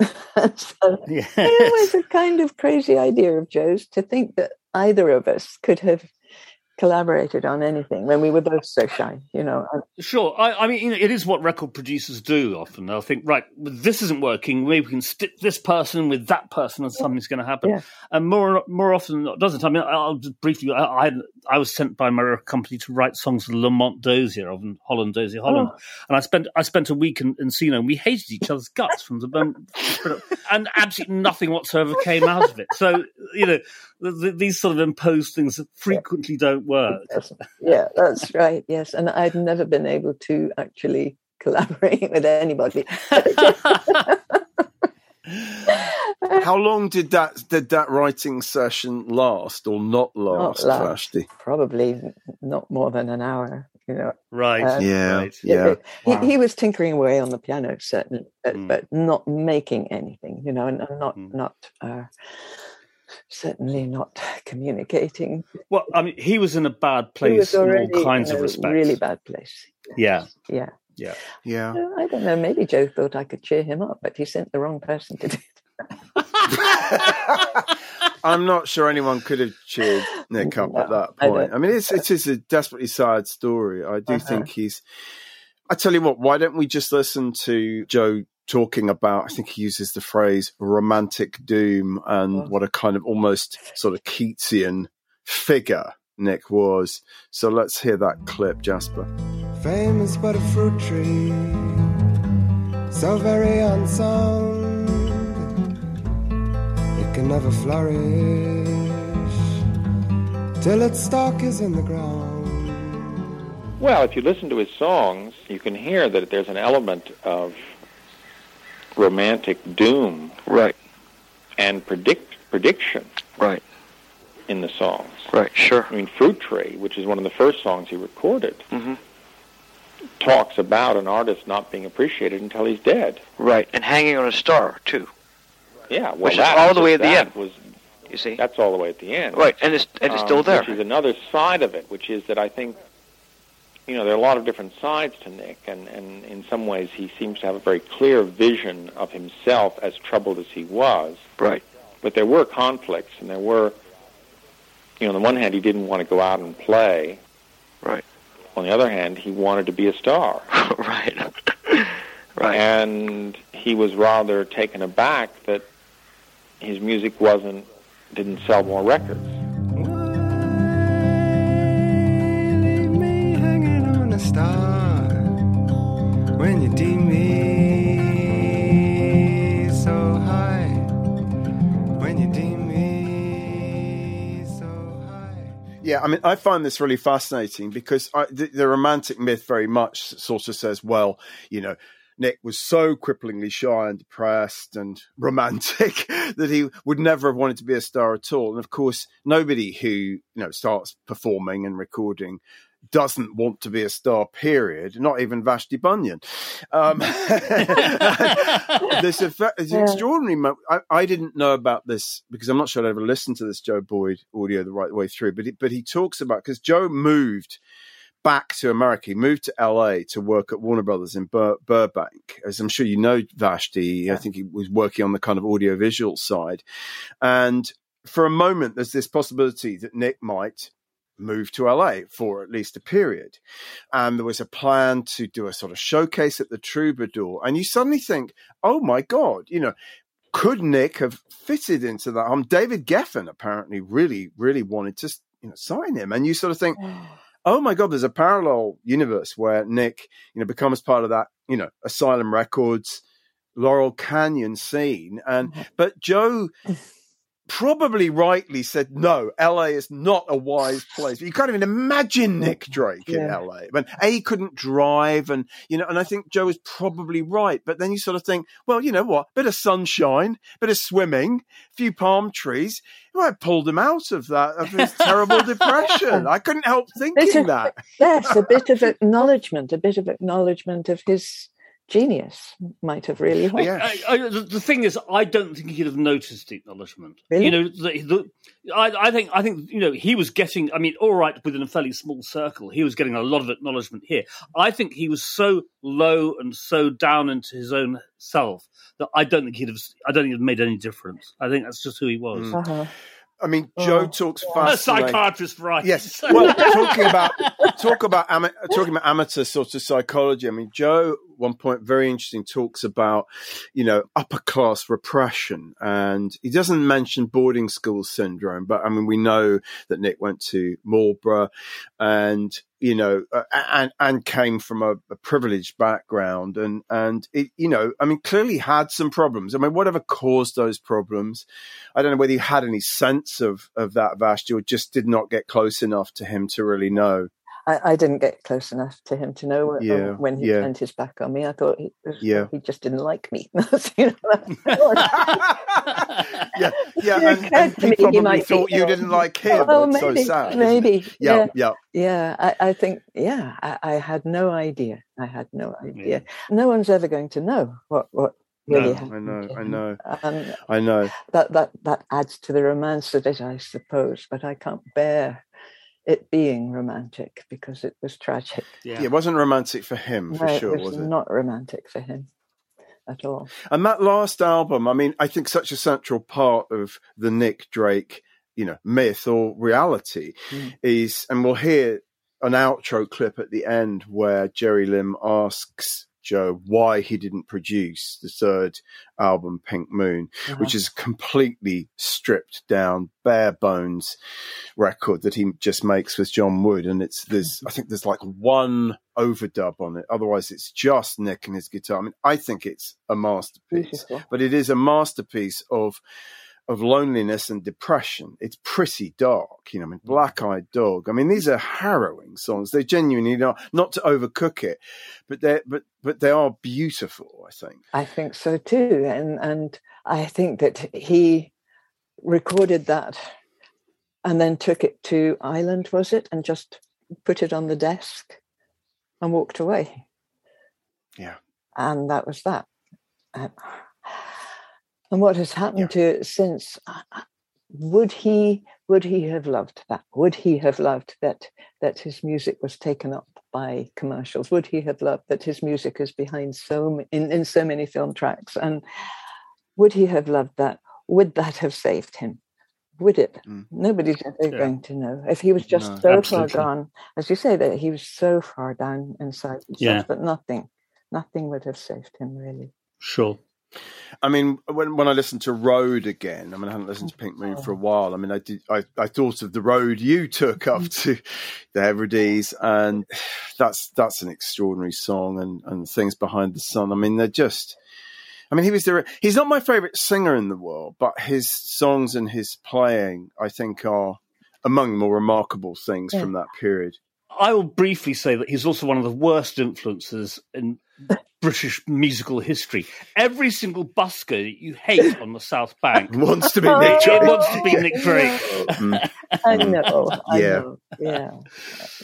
Speaker 6: so
Speaker 4: Yes.
Speaker 6: it was a kind of crazy idea of Joe's to think that either of us could have collaborated on anything when we were both so shy, you know.
Speaker 4: Sure. I, I mean, you know, it is what record producers do often. They'll think, right, this isn't working. Maybe we can stick this person with that person and something's going to happen.
Speaker 6: Yeah.
Speaker 4: And more more often than not, doesn't. I mean, I'll just briefly, I, I, I was sent by my record company to write songs for Lamont Dozier of Holland, Dozier Holland. Oh. And I spent I spent a week in Encino and we hated each other's guts from the moment. and absolutely nothing whatsoever came out of it. So, you know, these sort of imposed things frequently don't work.
Speaker 6: Yeah, that's right. Yes, and I'd never been able to actually collaborate with anybody.
Speaker 3: How long did that did that writing session last or not last,
Speaker 6: last. Probably not more than an hour. You know,
Speaker 4: Right.
Speaker 6: Uh,
Speaker 3: Yeah,
Speaker 4: Right.
Speaker 3: yeah.
Speaker 6: he,
Speaker 5: Wow.
Speaker 6: he was tinkering away on the piano, certainly, but,
Speaker 4: Mm.
Speaker 6: but not making anything. You know, and, and not
Speaker 4: Mm.
Speaker 6: not uh, certainly not communicating.
Speaker 4: Well, I mean, he was in a bad place
Speaker 6: was
Speaker 4: in all kinds
Speaker 6: in
Speaker 4: of
Speaker 6: a
Speaker 4: respects.
Speaker 6: really bad place.
Speaker 4: Yeah.
Speaker 6: Yeah.
Speaker 4: Yeah.
Speaker 3: Yeah.
Speaker 6: Uh, I don't know. Maybe Joe thought I could cheer him up, but he sent the wrong person to do it.
Speaker 3: I'm not sure anyone could have cheered Nick up at
Speaker 6: No,
Speaker 3: that
Speaker 6: I
Speaker 3: point. I, mean, it's it is a desperately sad story. I do
Speaker 6: Uh-huh.
Speaker 3: think he's. I tell you what. Why don't we just listen to Joe talking about? I think he uses the phrase "romantic doom" and
Speaker 6: Oh.
Speaker 3: what a kind of almost sort of Keatsian figure Nick was. So let's hear that clip, Jasper.
Speaker 10: Famous but a fruit tree, so very unsound. It can never flourish till its stalk is in the ground.
Speaker 8: Well, if you listen to his songs, you can hear that there's an element of romantic doom
Speaker 9: Right,
Speaker 8: and predict prediction
Speaker 9: right,
Speaker 8: in the songs.
Speaker 9: right, sure.
Speaker 8: I mean, Fruit Tree, which is one of the first songs he recorded,
Speaker 9: hmm
Speaker 8: talks about an artist not being appreciated until he's dead.
Speaker 9: Right, and hanging on a star, too,
Speaker 8: Yeah, well,
Speaker 9: Which is
Speaker 8: that,
Speaker 9: all the way at the end.
Speaker 8: Was,
Speaker 9: you see?
Speaker 8: that's all the way at the end.
Speaker 9: Right, and it's, and it's
Speaker 8: um,
Speaker 9: still there.
Speaker 8: Which is another side of it, which is that I think, you know, there are a lot of different sides to Nick, and, and in some ways he seems to have a very clear vision of himself as troubled as he was.
Speaker 9: Right,
Speaker 8: But there were conflicts, and there were, you know, on the one hand, he didn't want to go out and play.
Speaker 9: right,
Speaker 8: On the other hand, he wanted to be a star.
Speaker 9: right, right.
Speaker 8: And he was rather taken aback that his music wasn't, didn't sell more records.
Speaker 10: can you deem me so high? When you deem me so high.
Speaker 3: Yeah, I mean, I find this really fascinating because I, the, the romantic myth very much sort of says, well, you know, Nick was so cripplingly shy and depressed and romantic that he would never have wanted to be a star at all. And of course, nobody who you know starts performing and recording doesn't want to be a star, period. Not even Vashti Bunyan. Um, there's, a, there's an
Speaker 6: Yeah.
Speaker 3: extraordinary. Mo- I, I didn't know about this because I'm not sure I'd ever listened to this Joe Boyd audio the right way through. But he, but he talks about because Joe moved back to America. He moved to LA to work at Warner Brothers in Bur- Burbank. As I'm sure you know, Vashti, I think he was working on the kind of audiovisual side. And for a moment, there's this possibility that Nick might move to LA for at least a period. And there was a plan to do a sort of showcase at the Troubadour. And you suddenly think, oh my God, you know, could Nick have fitted into that? Um, David Geffen apparently really, really wanted to you know, sign him. And you sort of think, oh my God, there's a parallel universe where Nick, you know, becomes part of that, you know, Asylum Records, Laurel Canyon scene. And, but Joe probably rightly said, no, LA is not a wise place. You can't even imagine Nick Drake in
Speaker 6: Yeah.
Speaker 3: LA. But A, he couldn't drive. And, you know, and I think Joe is probably right. But then you sort of think, well, you know what? Bit of sunshine, bit of swimming, a few palm trees. It might pulled him out of that, of his terrible depression. I couldn't help thinking
Speaker 6: of-
Speaker 3: that.
Speaker 6: Yes, a bit of acknowledgement, a bit of acknowledgement of his genius might have really helped.
Speaker 4: I, I, the, the thing is, I don't think he'd have noticed the acknowledgement.
Speaker 6: Really?
Speaker 4: You know, the, the, I, I think, I think, you know, he was getting. I mean, all right, within a fairly small circle, he was getting a lot of acknowledgement here. I think he was so low and so down into his own self that I don't think he'd have. I don't think it made any difference. I think that's just who he was.
Speaker 6: Uh-huh.
Speaker 3: I mean, Joe oh, talks
Speaker 4: A
Speaker 3: fascinating.
Speaker 4: psychiatrist, right?
Speaker 3: Yes. Well, talking about talk about ama- talking about amateur sort of psychology. I mean, Joe, one point very interesting, talks about you know upper class repression, and he doesn't mention boarding school syndrome, but I mean we know that Nick went to Marlborough, and you know, uh, and and came from a, a privileged background, and and it, you know, I mean, clearly had some problems. I mean, whatever caused those problems, I don't know whether you had any sense of of that Vashti, or just did not get close enough to him to really know.
Speaker 6: I, I didn't get close enough to him to know when,
Speaker 3: Yeah,
Speaker 6: when he
Speaker 3: yeah.
Speaker 6: turned his back on me. I thought he, was,
Speaker 3: Yeah.
Speaker 6: he just didn't like me.
Speaker 3: Yeah, yeah, and, and he
Speaker 6: me he
Speaker 3: probably
Speaker 6: might
Speaker 3: thought you
Speaker 6: ill.
Speaker 3: didn't like him.
Speaker 6: Oh, maybe,
Speaker 3: so sad.
Speaker 6: maybe.
Speaker 3: Yeah, yeah.
Speaker 6: Yeah, I, I think, yeah, I, I had no idea. I had no idea. No one's ever going to know what, what really
Speaker 3: No,
Speaker 6: happened.
Speaker 3: I know, I know,
Speaker 6: Um,
Speaker 3: I know.
Speaker 6: that, that, that adds to the romance of it, I suppose, but I can't bear it being romantic because it was tragic.
Speaker 3: Yeah. it wasn't romantic for him, for
Speaker 6: No,
Speaker 3: sure,
Speaker 6: it was,
Speaker 3: was it?
Speaker 6: not romantic for him at all.
Speaker 3: And that last album, I mean, I think such a central part of the Nick Drake, you know, myth or reality
Speaker 6: Mm.
Speaker 3: is, and we'll hear an outro clip at the end where Jerry Lim asks Joe why he didn't produce the third album, Pink Moon, which
Speaker 6: Uh-huh.
Speaker 3: is a completely stripped down, bare bones record that he just makes with John Wood. And it's, there's, I think there's like one overdub on it. Otherwise, it's just Nick and his guitar. I mean, I think it's a masterpiece, but it is a masterpiece of, of loneliness and depression. It's pretty dark, you know. I mean, mm. Black Eyed Dog. I mean, these are harrowing songs. They're genuinely not not to overcook it, but they but but they are beautiful. I think.
Speaker 6: I think so too, and and I think that he recorded that and then took it to Ireland, was it, and just put it on the desk and walked away,
Speaker 3: Yeah.
Speaker 6: and that was that. And, and what has happened to it since? Would he would he have loved that? Would he have loved that that his music was taken up by commercials? Would he have loved that his music is behind so in, in so many film tracks? And would he have loved that? Would that have saved him? Would it? Mm. Nobody's ever
Speaker 4: Yeah.
Speaker 6: going to know. If he was just
Speaker 4: No,
Speaker 6: so
Speaker 4: absolutely.
Speaker 6: far gone, as you say, that he was so far down inside himself
Speaker 4: Yeah.
Speaker 6: that nothing, nothing would have saved him really.
Speaker 4: Sure.
Speaker 3: I mean, when when I listened to Road again, I mean, I hadn't listened to Pink Moon for a oh. while. I mean, I did. I, I thought of the road you took up mm. to the Hebrides, and that's that's an extraordinary song, and and things behind the sun. I mean, they're just. I mean, he was there. He's not my favorite singer in the world, but his songs and his playing, I think, are among the more remarkable things
Speaker 4: Yeah.
Speaker 3: from that period.
Speaker 4: I will briefly say that he's also one of the worst influences in British musical history. Every single busker that you hate on the South Bank
Speaker 3: Wants to be Nick Drake.
Speaker 4: Wants to be Nick Drake.
Speaker 3: Mm.
Speaker 6: I know. I
Speaker 3: Yeah.
Speaker 6: know. Yeah.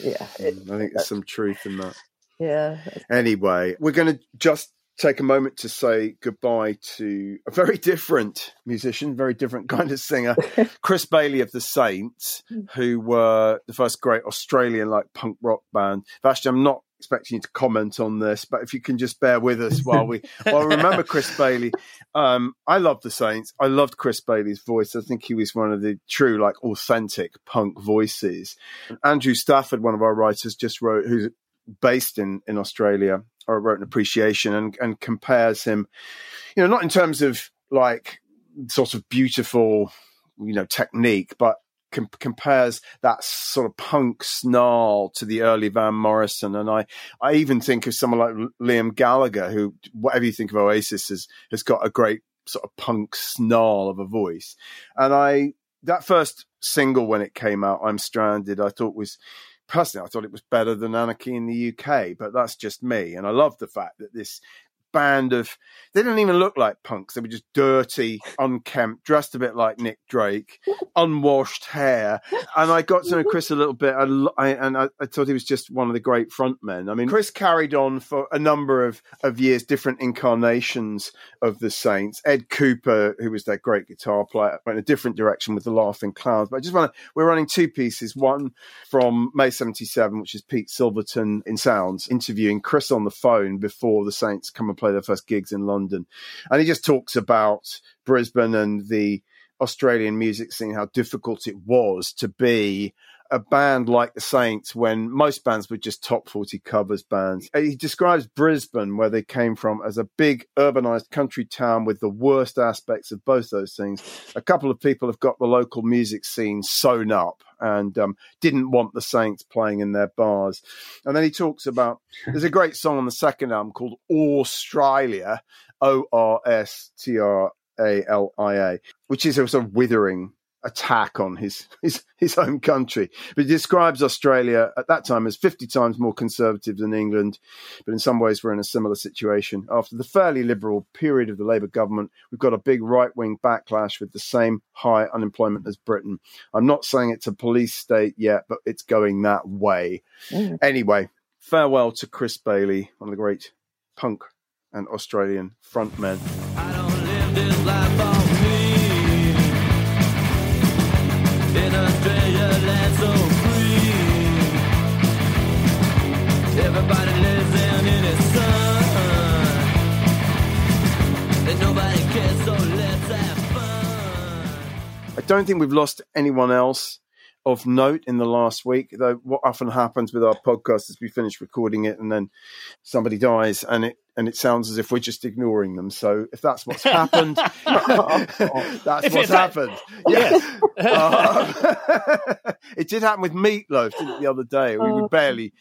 Speaker 6: Yeah.
Speaker 3: Mm, I think there's some truth in that.
Speaker 6: Yeah.
Speaker 3: Anyway, we're going to just take a moment to say goodbye to a very different musician, very different kind of singer, Chris Bailey of the Saints, who were the first great Australian like punk rock band. Vashti, I'm not expecting you to comment on this, but if you can just bear with us while we while we remember Chris Bailey. Um, I love the Saints. I loved Chris Bailey's voice. I think he was one of the true, like, authentic punk voices. Andrew Stafford, one of our writers, just wrote, who's based in in Australia, or wrote an appreciation and and compares him, you know, not in terms of like sort of beautiful, you know, technique, but com- compares that sort of punk snarl to the early Van Morrison, and I I even think of someone like Liam Gallagher, who whatever you think of Oasis has has got a great sort of punk snarl of a voice, and I that first single when it came out, I'm Stranded, I thought was personally, I thought it was better than Anarchy in the UK, but that's just me. And I love the fact that this band of they didn't even look like punks. They were just dirty, unkempt, dressed a bit like Nick Drake, unwashed hair. And I got to know Chris a little bit, I, I, and I, I thought he was just one of the great frontmen. I mean, Chris carried on for a number of, of years, different incarnations of the Saints. Ed Kuepper, who was their great guitar player, went a different direction with the Laughing Clowns. But I just want to, we're running two pieces. One from May 77, which is Pete Silverton in Sounds interviewing Chris on the phone before the Saints come and play their first gigs in London. And he just talks about Brisbane and the Australian music scene, how difficult it was to be a band like the Saints when most bands were just top 40 covers bands. He describes Brisbane, where they came from, as a big urbanized country town with the worst aspects of both those things. A couple of people have got the local music scene sewn up and um, didn't want the Saints playing in their bars. And then he talks about there's a great song on the second album called Australia, O R S T R A L I A, which is a sort of withering attack on his, his his own country. But he describes Australia at that time as 50 times more conservative than England, but in some ways we're in a similar situation. After the fairly liberal period of the Labour government, we've got a big right wing backlash with the same high unemployment as Britain. I'm not saying it's a police state yet, but it's going that way.
Speaker 6: Mm.
Speaker 3: Anyway, farewell to Chris Bailey, one of the great punk and Australian frontmen. Don't think we've lost anyone else of note in the last week. Though what often happens with our podcast is we finish recording it and then somebody dies and it and it sounds as if we're just ignoring them. So if that's what's happened, that's
Speaker 4: If
Speaker 3: what's
Speaker 4: that-
Speaker 3: happened. Um, it did happen with Meatloaf the other day. We, we
Speaker 6: Oh.
Speaker 3: barely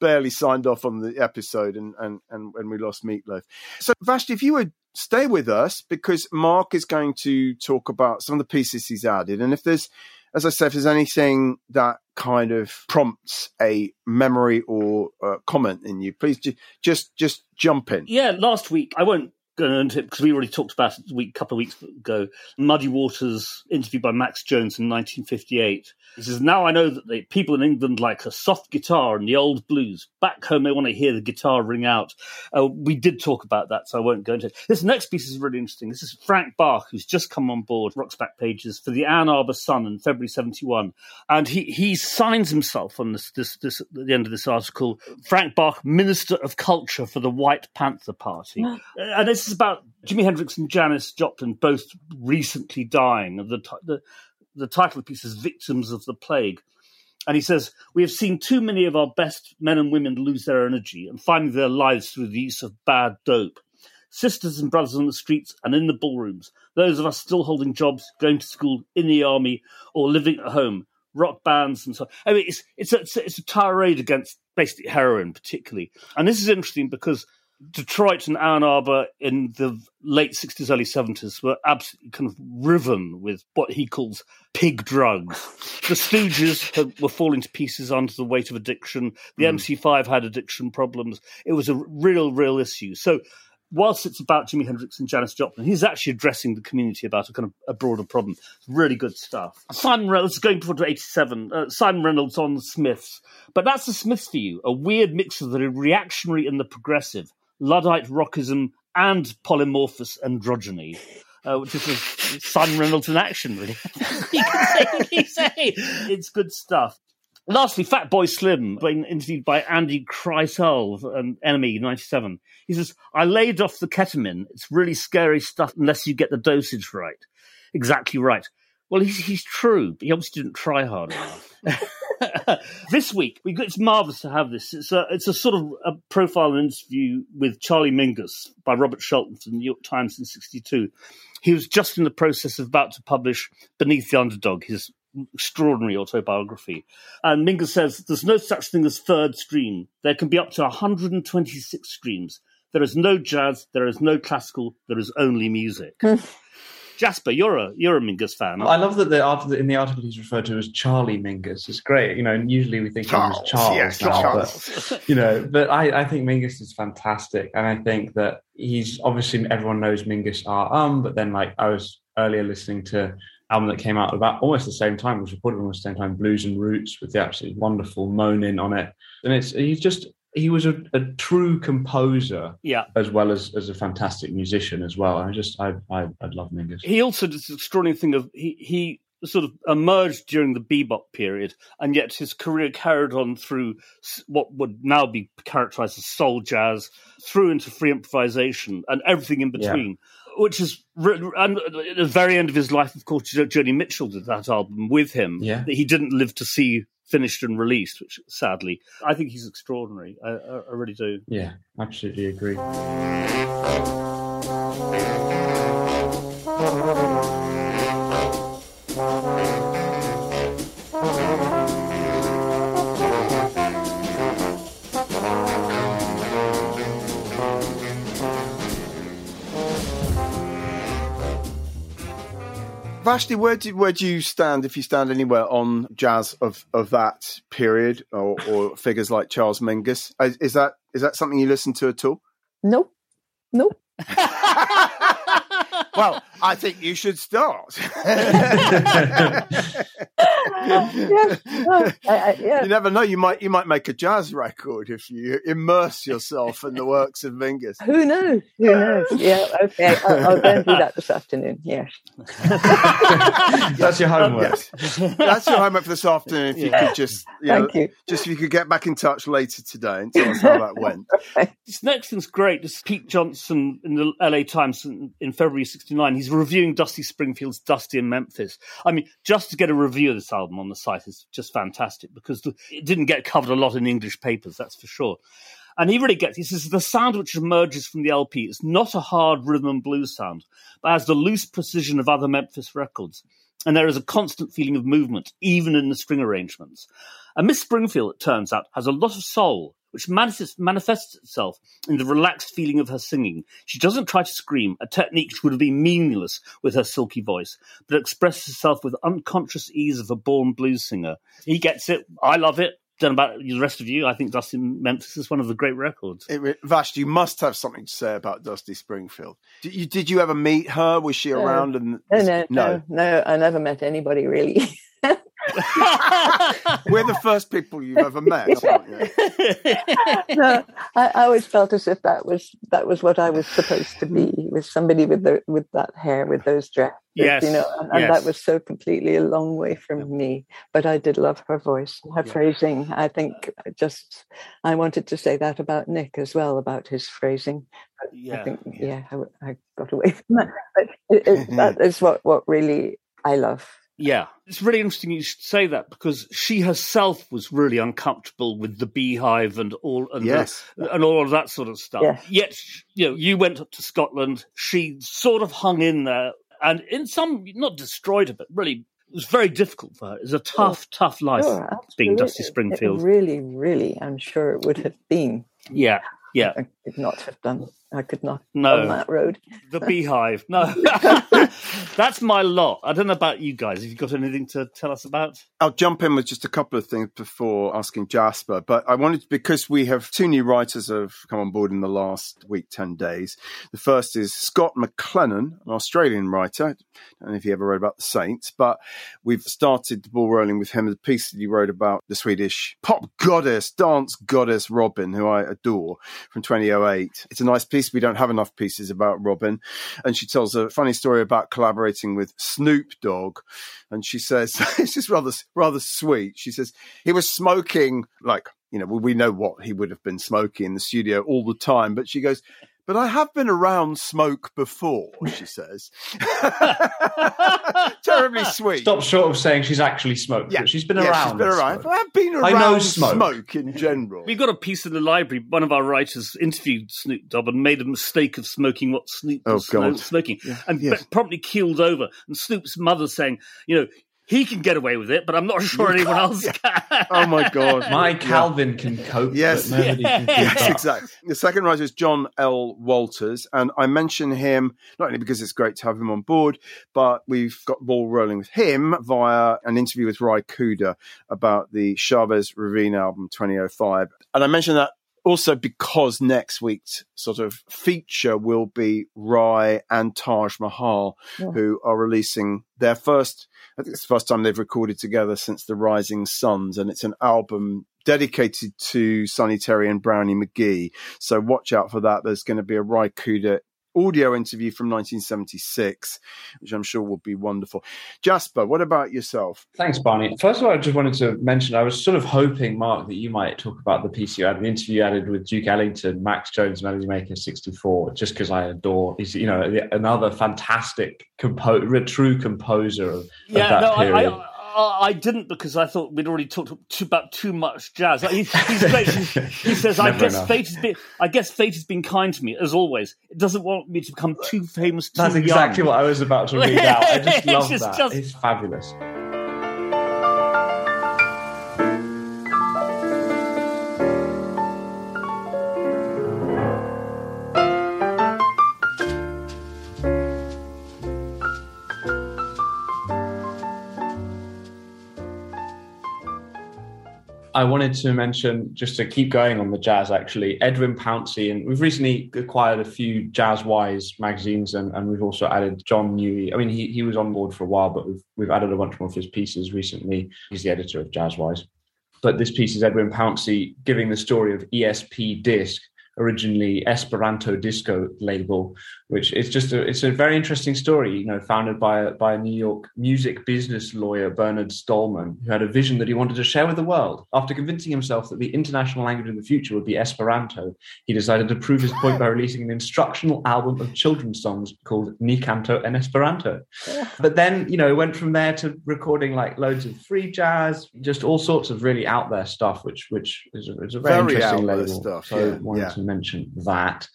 Speaker 3: barely signed off on the episode and and and when we lost Meatloaf. So Vashti, if you would stay with us because Mark is going to talk about some of the pieces he's added, and if there's, as I said, if there's anything that kind of prompts a memory or uh, comment in you, please ju- just just jump in.
Speaker 4: Yeah, last week I won't because we already talked about it a week, couple of weeks ago. Muddy Waters interviewed by Max Jones in 1958. He says, "Now I know that the people in England like a soft guitar and the old blues. Back home, they want to hear the guitar ring out." Uh, we did talk about that, so I won't go into it. This next piece is really interesting. This is Frank Bach, who's just come on board Rock's Back Pages for the Ann Arbor Sun in February '71, and he he signs himself on this this this at the end of this article. Frank Bach, Minister of Culture for the White Panther Party. Uh, and this is about Jimi Hendrix and Janis Joplin both recently dying. And the, the, the title piece is Victims of the Plague. And he says, We have seen too many of our best men and women lose their energy and finding their lives through the use of bad dope. Sisters and brothers on the streets and in the ballrooms, those of us still holding jobs, going to school, in the army, or living at home, rock bands and so on. I mean, it's, it's, a, it's a tirade against basically heroin, particularly. And this is interesting because Detroit and Ann Arbor in the late 60s, early 70s were absolutely kind of riven with what he calls pig drugs. The Stooges had, were falling to pieces under the weight of addiction. The
Speaker 3: Mm.
Speaker 4: MC5 had addiction problems. It was a real, real issue. So, whilst it's about Jimi Hendrix and Janis Joplin, he's actually addressing the community about a kind of a broader problem. Really good stuff. Simon Reynolds going forward to 87. Uh, Simon Reynolds on the Smiths. But that's the Smiths for you, a weird mix of the reactionary and the progressive, Luddite rockism and polymorphous androgyny. Uh, which is Simon Reynolds in action, really. you can say you say. It's good stuff. Lastly, Fatboy Slim, being interviewed by Andy Crysell and NME 97. He says, I laid off the ketamine. It's really scary stuff unless you get the dosage right. Exactly right. Well, he's, he's true, but he obviously didn't try hard enough. this week, it's marvelous to have this. It's a, it's a sort of a profile and interview with Charlie Mingus by Robert Shelton from the New York Times in 62. He was just in the process of about to publish Beneath the Underdog, his extraordinary autobiography. And Mingus says there's no such thing as third stream. There can be up to 126 streams. There is no jazz, there is no classical, there is only music. Jasper, you're a you're a Mingus fan.
Speaker 5: I love that the article in the article he's referred to as Charlie Mingus. It's great, you know. And usually we think of him as
Speaker 3: Charles,
Speaker 5: Charles
Speaker 3: yes,
Speaker 5: now,
Speaker 3: Charles.
Speaker 5: but you know. But I, I think Mingus is fantastic, and I think that he's obviously everyone knows Mingus are um, but then like I was earlier listening to album that came out about almost the same time, It was recorded almost the same time, Blues and Roots, with the absolutely wonderful moaning on it, and it's he's just he was a, a true composer,
Speaker 4: Yeah.
Speaker 5: as well as as a fantastic musician as well. I just I I, I love Mingus.
Speaker 4: He also did this extraordinary thing of he, he sort of emerged during the bebop period, and yet his career carried on through what would now be characterized as soul jazz, through into free improvisation and everything in
Speaker 5: Yeah.
Speaker 4: between. Which is, and at the very end of his life, of course, Jo- Joni Mitchell did that album with him
Speaker 5: Yeah.
Speaker 4: that he didn't live to see finished and released, which sadly, I think he's extraordinary. I, I, really do.
Speaker 5: Yeah, absolutely agree.
Speaker 3: Vashti, where do where do you stand if you stand anywhere on jazz of, of that period or, or figures like Charles Mingus? Is, is that is that something you listen to at all?
Speaker 6: No, no.
Speaker 3: Well, I think you should start.
Speaker 6: yes. Well, I, I, yeah.
Speaker 3: You never know. You might you might make a jazz record if you immerse yourself in the works of Mingus.
Speaker 6: Who knows? Who knows? Yeah. Okay. I'll, I'll go and do that this afternoon. Yes.
Speaker 5: That's your homework.
Speaker 3: Yes. That's your homework for this afternoon. If you
Speaker 4: Yeah.
Speaker 3: could just, you know,
Speaker 6: Thank you.
Speaker 3: just if you could get back in touch later today and tell us how that went.
Speaker 4: This next thing's great. This is Pete Johnson in the LA Times in, in February 69. He's reviewing Dusty Springfield's Dusty in Memphis. I mean, just to get a review of this album on the site is just fantastic because it didn't get covered a lot in English papers, that's for sure. And he really gets, he says, the sound which emerges from the LP is not a hard rhythm and blues sound, but has the loose precision of other Memphis records. And there is a constant feeling of movement, even in the string arrangements. And Miss Springfield, it turns out, has a lot of soul, which manifests, manifests itself in the relaxed feeling of her singing. She doesn't try to scream, a technique which would have been meaningless with her silky voice, but expresses herself with unconscious ease of a born blues singer. He gets it. I love it. Don't know about the rest of you. I think Dusty in Memphis is one of the great records.
Speaker 3: It, Vash, you must have something to say about Dusty Springfield. Did you, did you ever meet her? Was she
Speaker 6: No.
Speaker 3: around? And
Speaker 6: No, no, no, no. I never met anybody really.
Speaker 3: We're the first people you've ever met. aren't you?
Speaker 6: no, I, I always felt as if that was that was what I was supposed to be, with somebody with the with that hair, with those dresses,
Speaker 4: Yes,
Speaker 6: you know, and, and
Speaker 4: yes.
Speaker 6: that was so completely a long way from me. But I did love her voice, her phrasing. I think just I wanted to say that about Nick as well, about his phrasing.
Speaker 4: Yeah.
Speaker 6: I think yeah, I, I got away from that. But it, it, that is what what really I love.
Speaker 4: Yeah, it's really interesting you should say that because she herself was really uncomfortable with the beehive and all and, the- and all of that sort of stuff.
Speaker 6: Yes.
Speaker 4: Yet, you know, you went up to Scotland. She sort of hung in there, and in some, not destroyed her, but really, it was very difficult for her. It was a oh, tough, tough life
Speaker 6: Sure,
Speaker 4: being Dusty. Springfield.
Speaker 6: It really, really, I'm sure it would have been.
Speaker 4: Yeah. Yeah.
Speaker 6: I could not have done. I could not
Speaker 4: No.
Speaker 6: on that road.
Speaker 4: The beehive. No. That's my lot. I don't know about you guys. Have you got anything to tell us about?
Speaker 3: I'll jump in with just a couple of things before asking Jasper, but I wanted because we have two new writers have come on board in the last week, 10 days. The first is Scott McLennan, an Australian writer. I don't know if you ever wrote about the Saints, but we've started the ball rolling with him. The piece that he wrote about the Swedish pop goddess, dance goddess Robyn, who I adore from 2008. It's a nice piece. We don't have enough pieces about Robyn. And she tells a funny story about collaborating with Snoop Dogg. And she says, it's just rather, rather sweet. She says, he was smoking like, you know, we know what he would have been smoking in the studio all the time. But she goes, but I have been around smoke before, she says. Terribly sweet.
Speaker 5: Stop short of saying she's actually smoked.
Speaker 3: Yeah,
Speaker 5: she's been
Speaker 3: yeah,
Speaker 5: around.
Speaker 3: She's been around.
Speaker 5: smoke.
Speaker 3: I've been
Speaker 5: I
Speaker 3: around
Speaker 5: know smoke.
Speaker 3: smoke in general.
Speaker 4: We got a piece in the library. One of our writers interviewed Snoop Dogg and made a mistake of smoking what Snoop
Speaker 3: Oh,
Speaker 4: was
Speaker 3: God.
Speaker 4: smoking, and
Speaker 3: Yes.
Speaker 4: promptly keeled over. And Snoop's mother saying, "You know, he can get away with it, but I'm not sure
Speaker 3: You
Speaker 4: anyone
Speaker 3: can't.
Speaker 4: else can."
Speaker 3: Oh my god!
Speaker 5: My
Speaker 3: Yeah.
Speaker 5: Calvin can cope,
Speaker 3: Yes,
Speaker 5: but nobody can
Speaker 3: yes,
Speaker 5: up.
Speaker 3: exactly. The second writer is John L. Walters, and I mention him not only because it's great to have him on board, but we've got ball rolling with him via an interview with Ry Cooder about the Chavez Ravine album 2005. And I mention that also because next week's sort of feature will be Ry and Taj Mahal,
Speaker 6: Yeah.
Speaker 3: who are releasing their first, I think it's the first time they've recorded together since The Rising Sons, and it's an album dedicated to Sonny Terry and Brownie McGhee. So watch out for that. There's going to be a Ry Cooder audio interview from 1976, which I'm sure will be wonderful. Jasper, what about yourself?
Speaker 5: Thanks, Barney. First of all, I just wanted to mention I was sort of hoping, Mark, that you might talk about the piece you had, the interview you added with Duke Ellington, Max Jones, Melody Maker 64, just because I adore. He's, you know, another fantastic, compo- true composer of, of that
Speaker 4: no,
Speaker 5: period.
Speaker 4: I, I, I didn't because I thought we'd already talked too, about too much jazz. He, he's great. He, he says, "I guess
Speaker 5: enough.
Speaker 4: fate has been. I guess fate has been kind to me as always. It doesn't want me to become too famous too
Speaker 5: That's exactly
Speaker 4: young."
Speaker 5: what I was about to read out. I just love
Speaker 4: just-
Speaker 5: that.
Speaker 4: just-
Speaker 5: It's fabulous. I wanted to mention, just to keep going on the jazz, actually, Edwin Pouncey, and we've recently acquired a few Jazz Wise magazines, and, and we've also added Jon Newey. I mean, he, he was on board for a while, but we've, we've added a bunch more of his pieces recently. He's the editor of Jazz Wise. But this piece is Edwin Pouncey giving the story of ESP Disc, originally Esperanto Disco label, which is just a it's a very interesting story. You know, founded by a, by a New York music business lawyer Bernard Stollman, who had a vision that he wanted to share with the world. After convincing himself that the international language of the future would be Esperanto, he decided to prove his point by releasing an instructional album of children's songs called Ni Kantu en Esperanto. But then, you know, went from there to recording like loads of free jazz, just all sorts of really out there stuff, which which is a, is a very,
Speaker 3: Very
Speaker 5: interesting
Speaker 3: out there
Speaker 5: label.
Speaker 3: stuff,
Speaker 5: So
Speaker 3: yeah,
Speaker 5: wanted
Speaker 3: yeah.
Speaker 5: To mention that.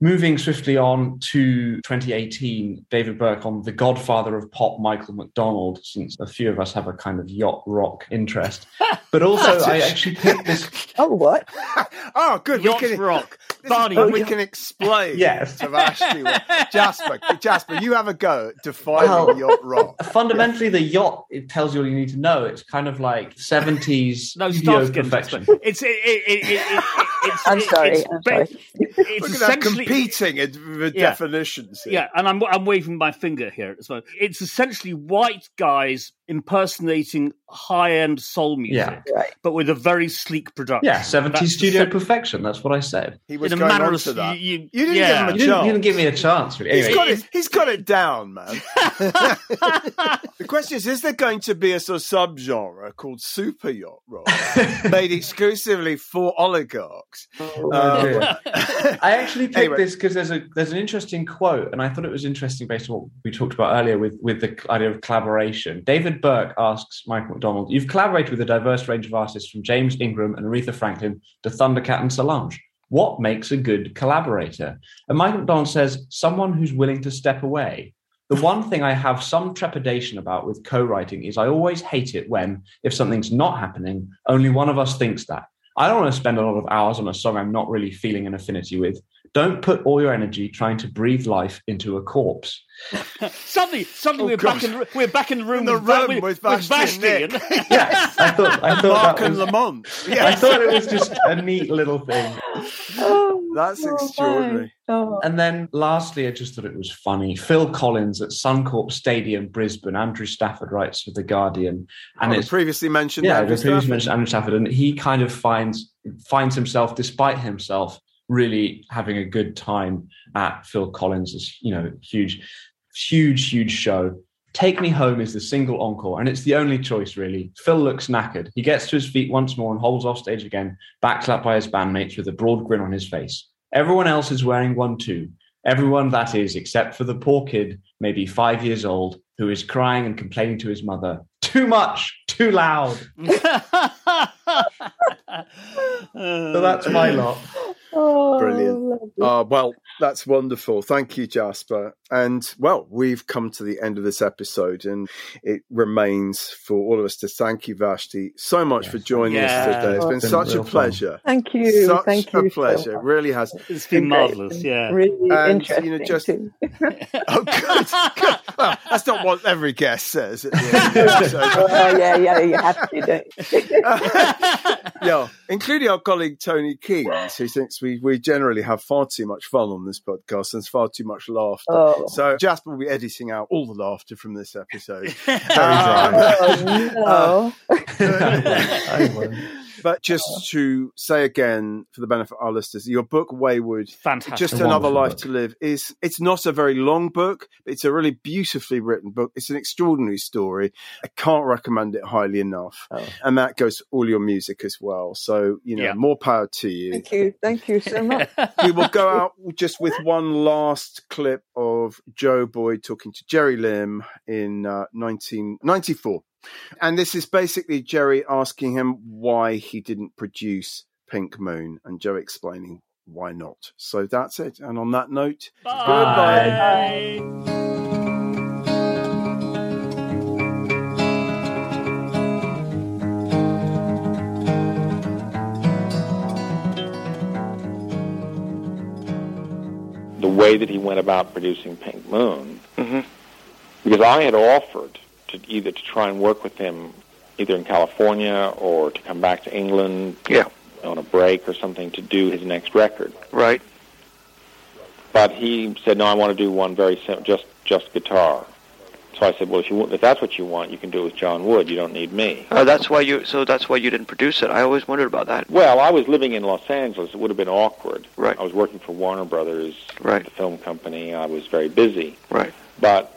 Speaker 5: Moving swiftly on to 2018, David Burke on the godfather of pop, Michael McDonald, since a few of us have a kind of yacht rock interest. But also, I actually picked this.
Speaker 6: Oh, what?
Speaker 3: oh, good.
Speaker 4: Yacht
Speaker 3: can,
Speaker 4: rock.
Speaker 3: This is
Speaker 4: Barney,
Speaker 3: when we
Speaker 4: you-
Speaker 3: can explain
Speaker 5: Yes.
Speaker 3: to Ashley. Jasper, Jasper, you have a go at defining
Speaker 5: Well,
Speaker 3: yacht rock.
Speaker 5: Fundamentally, the yacht it tells you all you need to know. It's kind of like 70s
Speaker 4: No,
Speaker 5: studio
Speaker 4: start
Speaker 5: perfection.
Speaker 4: It's it, it, it, it, it, it's.
Speaker 6: I'm
Speaker 4: it-
Speaker 6: sorry,
Speaker 4: It's,
Speaker 6: I'm sorry.
Speaker 4: it's
Speaker 3: Look at that competing in- with
Speaker 4: Yeah.
Speaker 3: definitions. here.
Speaker 4: Yeah, and I'm I'm waving my finger here as well. It's essentially white guys impersonating high-end soul music,
Speaker 5: Yeah.
Speaker 6: Right.
Speaker 4: but with a very sleek production.
Speaker 5: Yeah, 70s studio perfection. That's what I said.
Speaker 3: He was
Speaker 4: in a
Speaker 3: going
Speaker 4: manner
Speaker 3: on
Speaker 4: of
Speaker 3: to that.
Speaker 4: you,
Speaker 3: You didn't
Speaker 4: yeah.
Speaker 3: give him a
Speaker 5: You didn't,
Speaker 3: chance.
Speaker 5: you didn't give me a chance. Really.
Speaker 3: He's got it. He's got it down, man. the question is: Is there going to be a sort of subgenre called super yacht rock, made exclusively for oligarchs?
Speaker 5: Oh,
Speaker 3: Um.
Speaker 5: I actually picked
Speaker 3: Anyway.
Speaker 5: this because there's a there's an interesting quote, and I thought it was interesting based on what we talked about earlier with with the idea of collaboration. David Burke asks Michael McDonald, "You've collaborated with a diverse range of artists from James Ingram and Aretha Franklin to Thundercat and Solange. What makes a good collaborator?" And Michael McDonald says, "Someone who's willing to step away." The one thing I have some trepidation about with co-writing is I always hate it when, if something's not happening, only one of us thinks that. I don't want to spend a lot of hours on a song I'm not really feeling an affinity with. Don't put all your energy trying to breathe life into a corpse.
Speaker 4: suddenly, suddenly oh, we're back in we're back in the room,
Speaker 3: the
Speaker 4: with,
Speaker 3: room
Speaker 4: with,
Speaker 3: with
Speaker 4: with
Speaker 3: Vashti and
Speaker 4: Vashti.
Speaker 3: Nick.
Speaker 5: Yes, I thought I thought
Speaker 3: Mark
Speaker 5: that
Speaker 3: and
Speaker 5: was,
Speaker 3: Lamont.
Speaker 5: I thought it was just a neat little thing.
Speaker 3: That's oh, extraordinary. Oh.
Speaker 5: And then lastly, I just thought it was funny. Phil Collins at Suncorp Stadium, Brisbane. Andrew Stafford writes for The Guardian. And
Speaker 3: Oh, the
Speaker 5: it's
Speaker 3: previously mentioned
Speaker 5: yeah,
Speaker 3: Andrew
Speaker 5: previously
Speaker 3: Stafford.
Speaker 5: mentioned Andrew Stafford, and he kind of finds finds himself, despite himself, really having a good time at Phil Collins' you know huge, huge, huge show. Take Me Home is the single encore, and it's the only choice, really. Phil looks knackered. He gets to his feet once more and holds off stage again, backslapped by his bandmates with a broad grin on his face. Everyone else is wearing one too. Everyone, that is, except for the poor kid, maybe five years old, who is crying and complaining to his mother. Too much, too loud. So that's my lot.
Speaker 6: Oh,
Speaker 3: Brilliant. Uh, well, that's wonderful. Thank you, Jasper. And well, we've come to the end of this episode, and it remains for all of us to thank you, Vashti, so much for joining us today. It's been
Speaker 4: It's been
Speaker 3: such a
Speaker 4: real fun.
Speaker 3: pleasure.
Speaker 6: Thank you.
Speaker 3: Such
Speaker 6: Thank
Speaker 3: a
Speaker 6: you so
Speaker 3: pleasure. It
Speaker 6: much.
Speaker 3: really has.
Speaker 4: It's been
Speaker 6: great.
Speaker 4: marvelous. Yeah.
Speaker 6: Really
Speaker 3: And,
Speaker 6: interesting.
Speaker 3: you know, just-
Speaker 6: too.
Speaker 3: Oh, good. good. Well, that's not what every guest says at the end of the episode.
Speaker 6: oh, yeah, yeah, you have to. Don't you?
Speaker 3: yeah, including our colleague Tony Keynes, who thinks we, we generally have far too much fun on this podcast and far too much laughter.
Speaker 6: Oh.
Speaker 3: So Jasper will be editing out all the laughter from this episode.
Speaker 6: Oh,
Speaker 3: Uh, but just to say again, for the benefit of our listeners, your book Wayward,
Speaker 4: Fantastic.
Speaker 3: just another life
Speaker 5: book.
Speaker 3: to live, is it's not a very long book. But it's a really beautifully written book. It's an extraordinary story. I can't recommend it highly enough,
Speaker 6: Oh.
Speaker 3: and that goes to all your music as well. So you know,
Speaker 4: Yeah.
Speaker 3: more power to you.
Speaker 6: Thank you. Thank you so much.
Speaker 3: we will go out just with one last clip of Joe Boyd talking to Jerry Lim in uh, 1994. And this is basically Jerry asking him why he didn't produce Pink Moon and Joe explaining why not. So that's it. And on that note, goodbye.
Speaker 8: the way that he went about producing Pink Moon,
Speaker 9: hmm
Speaker 8: because I had offered to either to try and work with him either in California or to come back to England
Speaker 9: Yeah.
Speaker 8: on a break or something to do his next record.
Speaker 9: Right.
Speaker 8: But he said, "No, I want to do one very simple, just just guitar." So I said, "Well, if you want, if that's what you want, you can do it with John Wood. You don't need me."
Speaker 9: Oh, that's why you. So that's why you didn't produce it. I always wondered about that.
Speaker 8: Well, I was living in Los Angeles. It would have been awkward.
Speaker 9: Right.
Speaker 8: I was working for Warner Brothers,
Speaker 9: Right.
Speaker 8: the film company. I was very busy.
Speaker 9: Right.
Speaker 8: But